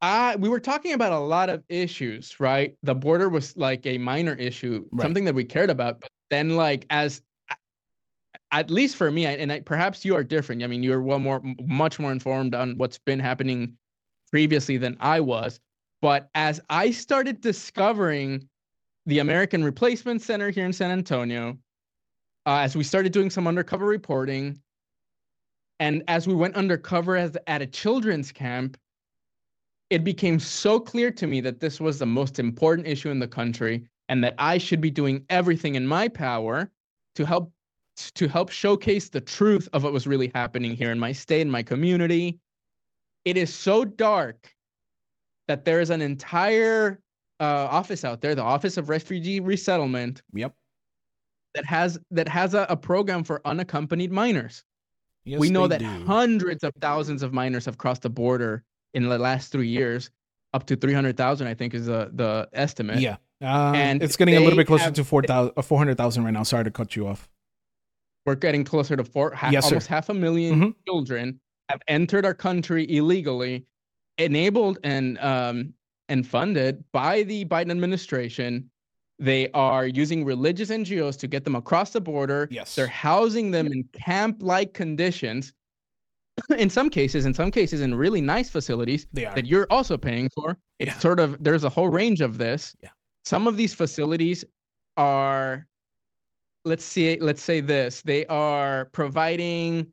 Speaker 1: I we were talking about a lot of issues, right? The border was like a minor issue,
Speaker 2: Right.
Speaker 1: something that we cared about. But then, like as at least for me, and I, perhaps you are different. I mean, you're well more, much more informed on what's been happening previously than I was. But as I started discovering the American Replacement Center here in San Antonio, uh, as we started doing some undercover reporting, and as we went undercover as at a children's camp, it became so clear to me that this was the most important issue in the country, and that I should be doing everything in my power to help to help showcase the truth of what was really happening here in my state, in my community. It is so dark that there is an entire uh, office out there, the Office of Refugee Resettlement,
Speaker 2: Yep.
Speaker 1: that has that has a, a program for unaccompanied minors.
Speaker 2: Yes,
Speaker 1: we know that
Speaker 2: do.
Speaker 1: hundreds of thousands of minors have crossed the border in the last three years, up to three hundred thousand, I think, is the the estimate.
Speaker 2: Yeah. Um,
Speaker 1: And
Speaker 2: it's getting a little bit closer
Speaker 1: have-
Speaker 2: to 4,000 uh, 400,000 right now. Sorry to cut you off.
Speaker 1: We're getting closer to four, half,
Speaker 2: Yes,
Speaker 1: almost half a 1000000
Speaker 2: Mhm.
Speaker 1: children have entered our country illegally, enabled and um, and funded by the Biden administration. They are using religious NGOs to get them across the border.
Speaker 2: Yes.
Speaker 1: They're housing them in camp-like conditions. in some cases, in some cases, in really nice facilities that you're also paying for. It's
Speaker 2: Yeah.
Speaker 1: sort of there's a whole range of this.
Speaker 2: Yeah.
Speaker 1: Some of these facilities are let's see let's say this they are providing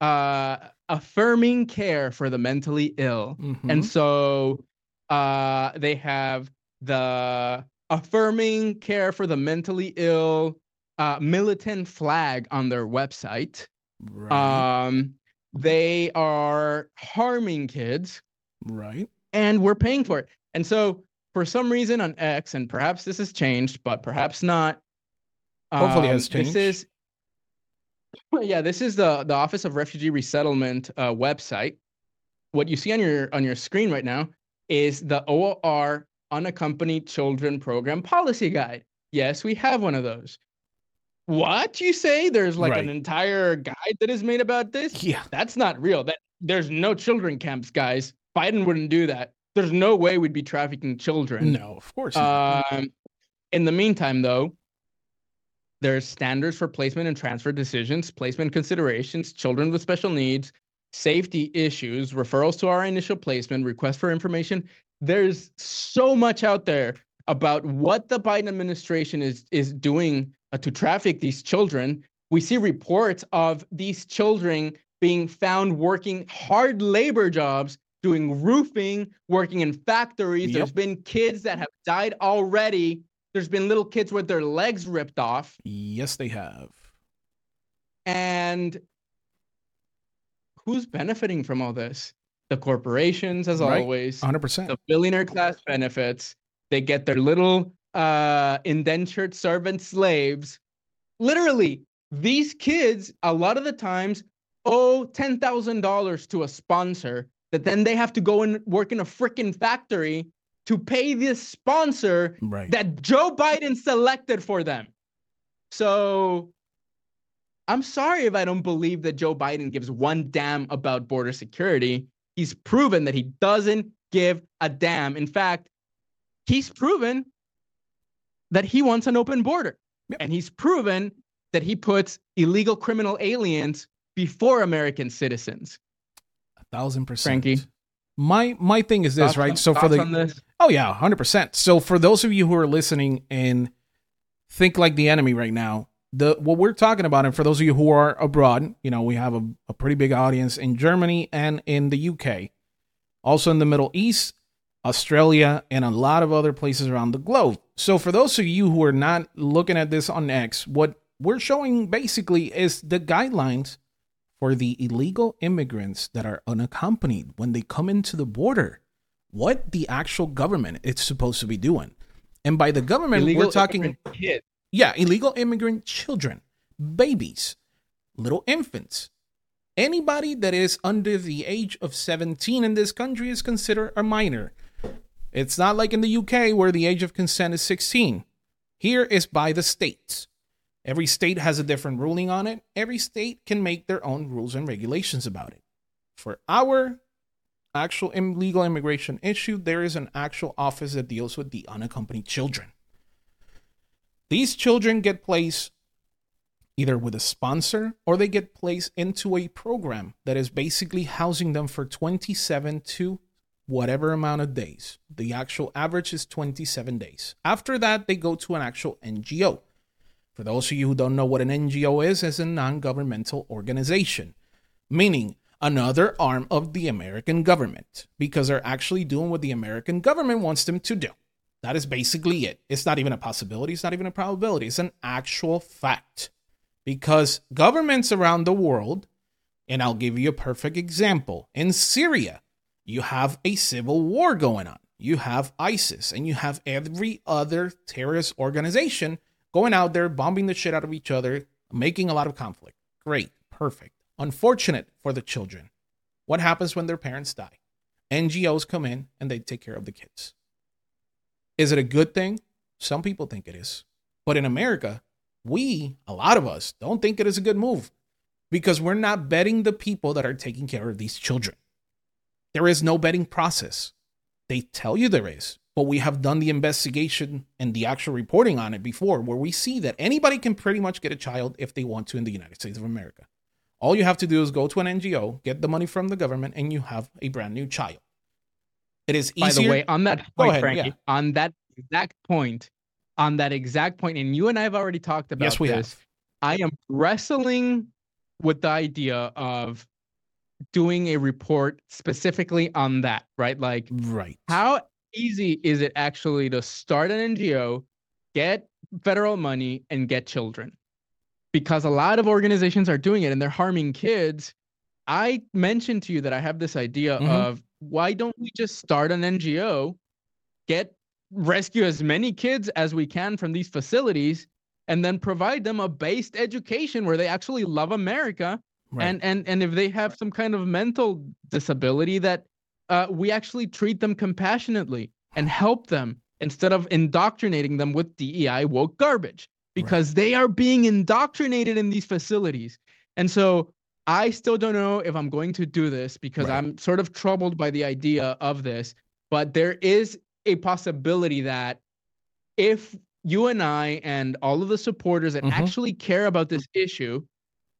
Speaker 1: uh affirming care for the mentally ill
Speaker 2: Mhm.
Speaker 1: and so Uh, they have the affirming care for the mentally ill uh, militant flag on their website.
Speaker 2: Right.
Speaker 1: Um, they are harming kids,
Speaker 2: right.
Speaker 1: and we're paying for it. And so, for some reason on X, and perhaps this has changed, but perhaps not.
Speaker 2: Hopefully
Speaker 1: um,
Speaker 2: has changed.
Speaker 1: This is, yeah, this is the the Office of Refugee Resettlement uh, website. What you see on your on your screen right now is the OR Unaccompanied Children Program Policy Guide. Yes, we have one of those. What you say? There's like an entire guide that is made about this.
Speaker 2: Yeah.
Speaker 1: That's not real. That there's no children camps, guys. Biden wouldn't do that. There's no way we'd be trafficking children.
Speaker 2: No, of course. not.
Speaker 1: Um, in the meantime, though, there's standards for placement and transfer decisions, placement considerations, children with special needs, safety issues, referrals to our initial placement, request for information. There's so much out there about what the Biden administration is is doing uh, to traffic these children. We see reports of these children being found working hard labor jobs, doing roofing, working in factories.
Speaker 2: Yep.
Speaker 1: There's been kids that have died already. There's been little kids with their legs ripped off.
Speaker 2: yes, they have.
Speaker 1: And who's benefiting from all this? The corporations, as
Speaker 2: Right.
Speaker 1: always.
Speaker 2: 100%.
Speaker 1: The billionaire class benefits. They get their little uh, indentured servant slaves. Literally, these kids, a lot of the times, owe $10,000 to a sponsor that then they have to go and work in a freaking factory to pay this sponsor
Speaker 2: Right.
Speaker 1: that Joe Biden selected for them. So I'm sorry if I don't believe that Joe Biden gives one damn about border security. He's proven that he doesn't give a damn. In fact, he's proven that he wants an open border.
Speaker 2: Yep.
Speaker 1: And he's proven that he puts illegal criminal aliens before American citizens.
Speaker 2: A thousand percent.
Speaker 1: Frankie.
Speaker 2: My my thing is this,
Speaker 1: Thoughts
Speaker 2: right?
Speaker 1: on-
Speaker 2: So for the
Speaker 1: on this?
Speaker 2: Oh yeah, hundred percent. So for those of you who are listening and think like the enemy right now, the what we're talking about, and for those of you who are abroad, you know, we have a, a pretty big audience in Germany and in the UK, also in the Middle East, Australia, and a lot of other places around the globe. So for those of you who are not looking at this on X, what we're showing basically is the guidelines for the illegal immigrants that are unaccompanied when they come into the border what the actual government is supposed to be doing. And by the government,
Speaker 1: Illegal
Speaker 2: we're talking,
Speaker 1: kids.
Speaker 2: yeah, illegal immigrant children, babies, little infants. Anybody that is under the age of 17 in this country is considered a minor. It's not like in the UK where the age of consent is 16. Here is by the states. Every state has a different ruling on it. Every state can make their own rules and regulations about it. For our actual illegal immigration issue, there is an actual office that deals with the unaccompanied children. These children get placed either with a sponsor or they get placed into a program that is basically housing them for 27 to whatever amount of days. The actual average is 27 days. After that, they go to an actual NGO. For those of you who don't know what an NGO is, it's a non governmental organization, meaning another arm of the American government, because they're actually doing what the American government wants them to do. That is basically it. It's not even a possibility, it's not even a probability, it's an actual fact. Because governments around the world, and I'll give you a perfect example in Syria, you have a civil war going on. You have ISIS, and you have every other terrorist organization going out there, bombing the shit out of each other, making a lot of conflict. Great, perfect. Unfortunate for the children. What happens when their parents die? NGOs come in and they take care of the kids. Is it a good thing? Some people think it is. But in America, we, a lot of us, don't think it is a good move because we're not betting the people that are taking care of these children. There is no betting process. They tell you there is, but we have done the investigation and the actual reporting on it before where we see that anybody can pretty much get a child if they want to in the United States of America. All you have to do is go to an NGO, get the money from the government, and you have a brand new child. It is easy.
Speaker 1: By
Speaker 2: easier.
Speaker 1: the way, on that point,
Speaker 2: ahead,
Speaker 1: Frankie,
Speaker 2: yeah.
Speaker 1: on that exact point, on that exact point, and you and I have already talked about
Speaker 2: yes, we
Speaker 1: this.
Speaker 2: have.
Speaker 1: I am wrestling with the idea of doing a report specifically on that, right? Like
Speaker 2: Right.
Speaker 1: how easy is it actually to start an NGO, get federal money, and get children? Because a lot of organizations are doing it and they're harming kids. I mentioned to you that I have this idea
Speaker 2: Mhm.
Speaker 1: of why don't we just start an NGO, get rescue as many kids as we can from these facilities, and then provide them a based education where they actually love America
Speaker 2: Right.
Speaker 1: and and and if they have some kind of mental disability that uh, we actually treat them compassionately and help them instead of indoctrinating them with DEI woke garbage because they are being indoctrinated in these facilities. And so I still don't know if I'm going to do this because
Speaker 2: Right.
Speaker 1: I'm sort of troubled by the idea of this, but there is a possibility that if you and I and all of the supporters that
Speaker 2: Mhm.
Speaker 1: actually care about this issue,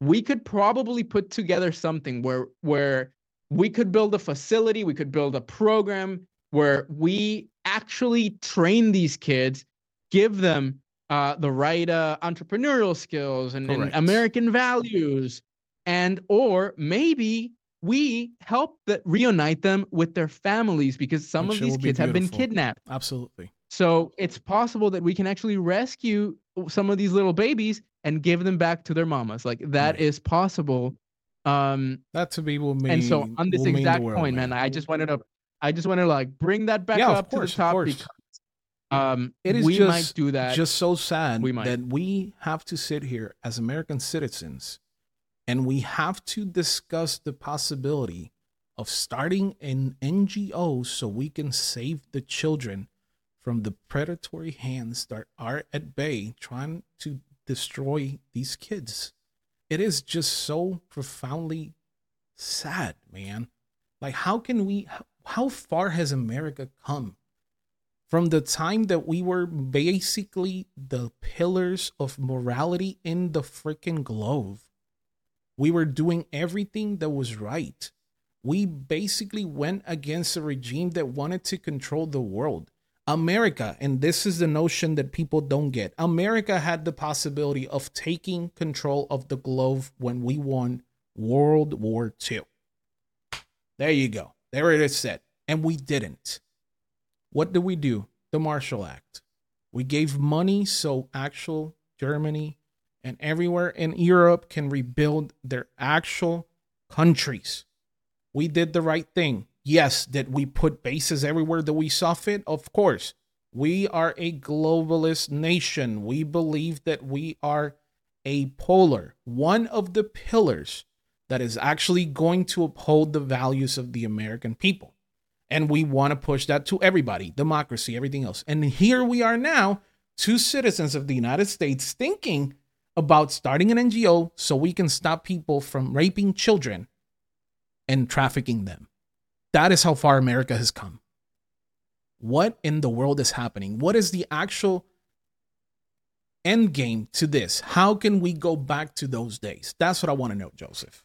Speaker 1: we could probably put together something where where we could build a facility, we could build a program where we actually train these kids, give them uh, the right uh, entrepreneurial skills and, and American values, and or maybe we help that reunite them with their families because some
Speaker 2: Which
Speaker 1: of these
Speaker 2: will be
Speaker 1: kids have been kidnapped.
Speaker 2: Absolutely.
Speaker 1: So it's possible that we can actually rescue some of these little babies and give them back to their mamas. Like that
Speaker 2: Right.
Speaker 1: is possible. Um,
Speaker 2: That to be will mean.
Speaker 1: and so on this
Speaker 2: will mean the
Speaker 1: exact
Speaker 2: world,
Speaker 1: point, man, I just wanted to, I just wanted to like bring that back
Speaker 2: Yeah,
Speaker 1: up
Speaker 2: course,
Speaker 1: to the
Speaker 2: of
Speaker 1: top
Speaker 2: course.
Speaker 1: because um,
Speaker 2: It is
Speaker 1: we
Speaker 2: just,
Speaker 1: might do that.
Speaker 2: just so sad
Speaker 1: We might.
Speaker 2: that we have to sit here as American citizens and we have to discuss the possibility of starting an NGO so we can save the children from the predatory hands that are at bay trying to destroy these kids. It is just so profoundly sad, man. Like, how can we, how, how far has America come? From the time that we were basically the pillars of morality in the freaking globe. We were doing everything that was right. We basically went against a regime that wanted to control the world. America, and this is the notion that people don't get America had the possibility of taking control of the globe when we won World War II. There you go. There it is said. And we didn't. What did we do? The Marshall Act. We gave money so actual Germany and everywhere in Europe can rebuild their actual countries. We did the right thing. Yes, did we put bases everywhere that we saw fit? Of course. We are a globalist nation. We believe that we are a polar, one of the pillars that is actually going to uphold the values of the American people. And we want to push that to everybody democracy, everything else. And here we are now, two citizens of the United States thinking about starting an NGO so we can stop people from raping children and trafficking them. That is how far America has come. What in the world is happening? What is the actual end game to this? How can we go back to those days? That's what I want to know, Joseph.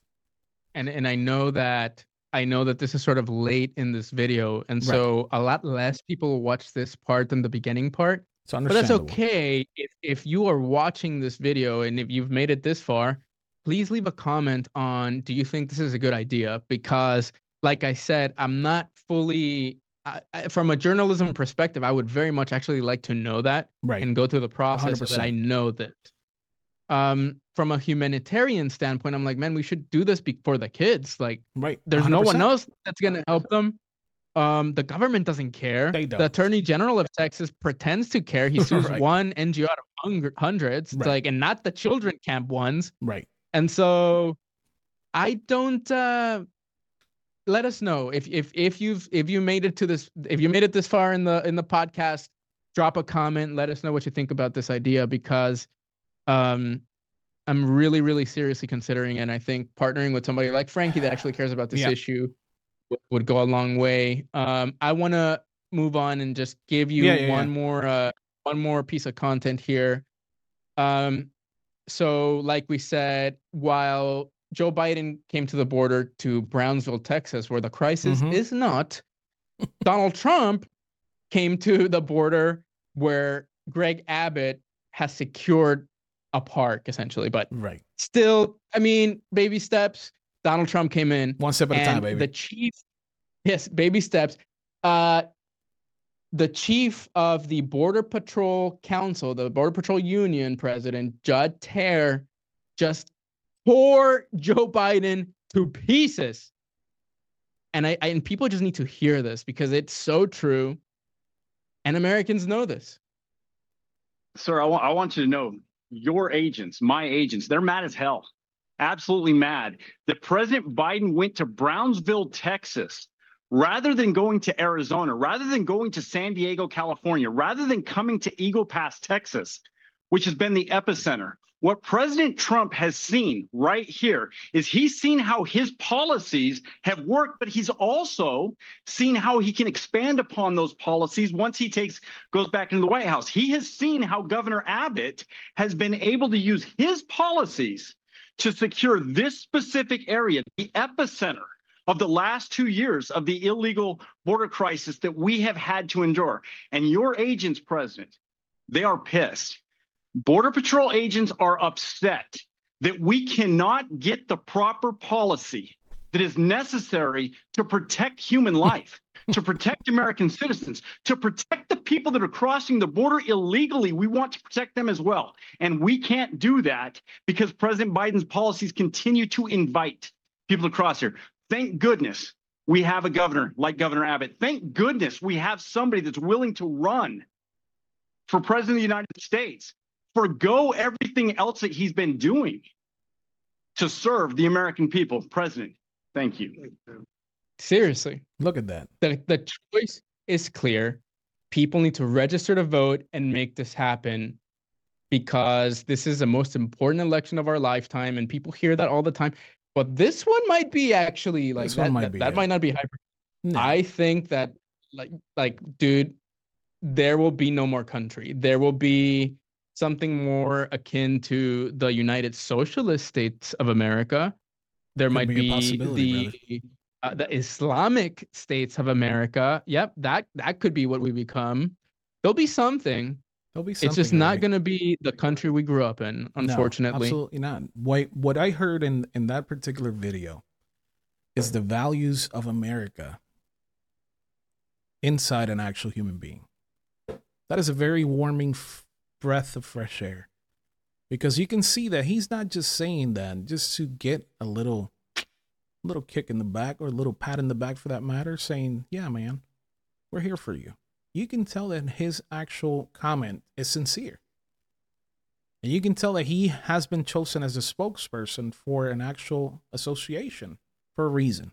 Speaker 1: and and I know that I know that this is sort of late in this video, and so a lot less people watch this part than the beginning part.
Speaker 2: It's
Speaker 1: But that's okay if if you are watching this video and if you've made it this far, please leave a comment on do you think this is a good idea? Because like I said, I'm not fully I, I, from a journalism perspective, I would very much actually like to know that
Speaker 2: Right.
Speaker 1: and go through the process so that I know that. Um, from a humanitarian standpoint, I'm like, man, we should do this be- for the kids. Like,
Speaker 2: right.
Speaker 1: there's no one else that's gonna help them. Um, the government doesn't care.
Speaker 2: They
Speaker 1: The
Speaker 2: don't.
Speaker 1: attorney general of Texas pretends to care. He sues
Speaker 2: Right.
Speaker 1: one NGO out of hundreds,
Speaker 2: Right.
Speaker 1: like, and not the children camp ones.
Speaker 2: Right.
Speaker 1: And so, I don't. Uh, let us know if if if you've if you made it to this if you made it this far in the in the podcast. Drop a comment. Let us know what you think about this idea because, um, I'm really really seriously considering, and I think partnering with somebody like Frankie that actually cares about this
Speaker 2: Yeah.
Speaker 1: issue would, would go a long way. Um, I want to move on and just give you
Speaker 2: Yeah, yeah,
Speaker 1: one more uh one more piece of content here. Um, so like we said, while Joe Biden came to the border to Brownsville, Texas, where the crisis
Speaker 2: Mhm.
Speaker 1: is not, Donald Trump came to the border where Greg Abbott has secured a park essentially, but
Speaker 2: Right.
Speaker 1: still, I mean, baby steps. Donald Trump came in
Speaker 2: One step at a time, baby.
Speaker 1: the chief, yes, baby steps. Uh, the chief of the Border Patrol Council, the Border Patrol Union president, Judd Terre, just tore Joe Biden to pieces. And I, I and people just need to hear this because it's so true. And Americans know this.
Speaker 9: Sir, I want I want you to know your agents, my agents, they're mad as hell. Absolutely mad that President Biden went to Brownsville, Texas, rather than going to Arizona, rather than going to San Diego, California, rather than coming to Eagle Pass, Texas, which has been the epicenter. What President Trump has seen right here is he's seen how his policies have worked, but he's also seen how he can expand upon those policies once he takes goes back into the White House. He has seen how Governor Abbott has been able to use his policies to secure this specific area, the epicenter of the last two years of the illegal border crisis that we have had to endure. And your agents, President, they are pissed. Border Patrol agents are upset that we cannot get the proper policy that is necessary to protect human life, to protect American citizens, to protect the people that are crossing the border illegally. We want to protect them as well. And we can't do that because President Biden's policies continue to invite people to cross here. Thank goodness we have a governor like Governor Abbott. Thank goodness we have somebody that's willing to run for president of the United States forgo everything else that he's been doing to serve the American people. President, thank you.
Speaker 1: Seriously.
Speaker 2: Look at that.
Speaker 1: The, the choice is clear. People need to register to vote and make this happen because this is the most important election of our lifetime. And people hear that all the time. But this one might be actually like
Speaker 2: This
Speaker 1: that,
Speaker 2: might
Speaker 1: that,
Speaker 2: be
Speaker 1: that might not be hyper.
Speaker 2: No.
Speaker 1: I think that like like dude, there will be no more country. There will be something more akin to the United Socialist States of America. There
Speaker 2: Could
Speaker 1: might
Speaker 2: be
Speaker 1: be, the uh, the Islamic states of America. Yep, that that could be what we become. There'll be something.
Speaker 2: There'll be
Speaker 1: It's just
Speaker 2: something,
Speaker 1: not
Speaker 2: right?
Speaker 1: going to be the country we grew up in,
Speaker 2: No,
Speaker 1: unfortunately.
Speaker 2: absolutely not. What what I heard in in that particular video is the values of America inside an actual human being. That is a very warming f- breath of fresh air because you can see that he's not just saying that just to get a little little kick in the back or a little pat in the back for that matter saying, "Yeah, man, we're here for you." You can tell that his actual comment is sincere. And you can tell that he has been chosen as a spokesperson for an actual association for a reason.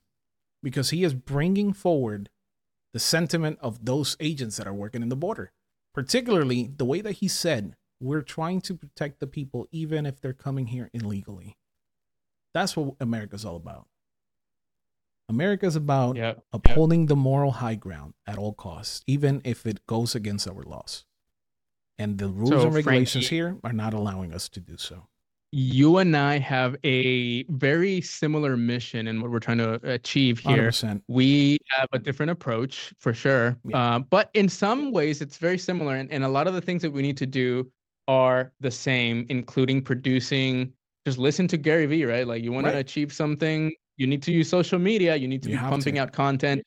Speaker 2: Because he is bringing forward the sentiment of those agents that are working in the border. Particularly the way that he said, we're trying to protect the people even if they're coming here illegally. That's what America's all about. America's about
Speaker 1: Yep,
Speaker 2: upholding the moral high ground at all costs, even if it goes against our laws. And the rules
Speaker 1: So,
Speaker 2: and regulations
Speaker 1: Frankie-
Speaker 2: here are not allowing us to do so.
Speaker 1: You and I have a very similar mission in what we're trying to achieve here.
Speaker 2: 100%.
Speaker 1: We have a different approach for sure.
Speaker 2: Yeah.
Speaker 1: Uh, but in some ways, it's very similar. And, and a lot of the things that we need to do are the same, including producing. Just listen to Gary Vee, right? Like you want
Speaker 2: Right.
Speaker 1: to achieve something, you need to use social media, you need to
Speaker 2: You
Speaker 1: be pumping
Speaker 2: to.
Speaker 1: out content.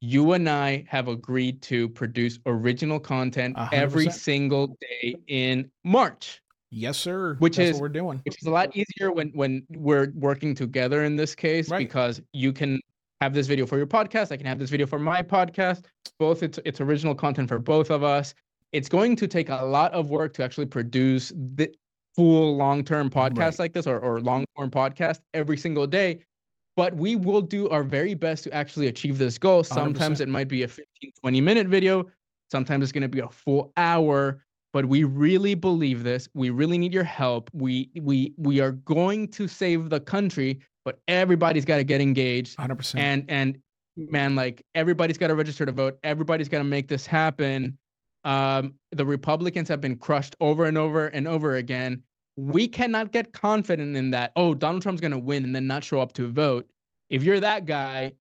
Speaker 1: You and I have agreed to produce original content
Speaker 2: A hundred
Speaker 1: every single day in March
Speaker 2: Yes, sir.
Speaker 1: Which
Speaker 2: That's
Speaker 1: is-
Speaker 2: what we're doing.
Speaker 1: which is a lot easier when when we're working together in this case
Speaker 2: Right.
Speaker 1: because you can have this video for your podcast i can have this video for my podcast both it's it's original content for both of us it's going to take a lot of work to actually produce the full long-term podcast
Speaker 2: Right.
Speaker 1: like this or, or long-form podcast every single day but we will do our very best to actually achieve this goal sometimes
Speaker 2: 100%.
Speaker 1: it might be a 15 20 minute video sometimes it's going to be a full hour but we really believe this. We really need your help. We we we are going to save the country but everybody's got to get engaged.
Speaker 2: 100%.
Speaker 1: and and man like everybody's got to register to vote. Everybody's got to make this happen. Um the republicans have been crushed over and over and over again. We cannot get confident in that oh donald trump's going to win and then not show up to vote. If you're that guy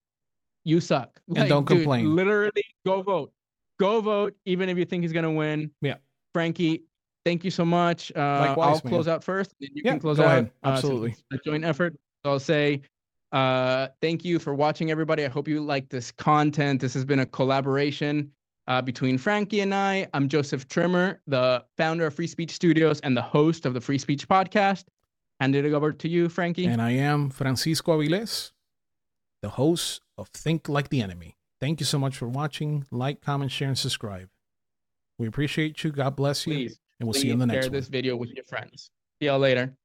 Speaker 1: you suck.
Speaker 2: And don't
Speaker 1: dude,
Speaker 2: complain.
Speaker 1: literally go vote. Go vote even if you think he's going to win.
Speaker 2: Yeah.
Speaker 1: Frankie thank you so much uh
Speaker 2: Likewise,
Speaker 1: i'll
Speaker 2: man.
Speaker 1: close out first then you
Speaker 2: Yeah,
Speaker 1: can close
Speaker 2: go
Speaker 1: out
Speaker 2: ahead.
Speaker 1: uh,
Speaker 2: Absolutely.
Speaker 1: a joint effort so i'll say uh thank you for watching everybody i hope you like this content this has been a collaboration Uh, between Frankie and I, I'm Joseph Trimmer, the founder of Free Speech Studios and the host of the Free Speech Podcast. Handed it over to you, Frankie.
Speaker 2: And I am Francisco Aviles, the host of Think Like the Enemy. Thank you so much for watching. Like, comment, share, and subscribe. We appreciate you. God bless you.
Speaker 1: Please,
Speaker 2: and we'll see you in the next
Speaker 1: share
Speaker 2: one.
Speaker 1: this video with your friends. See y'all later.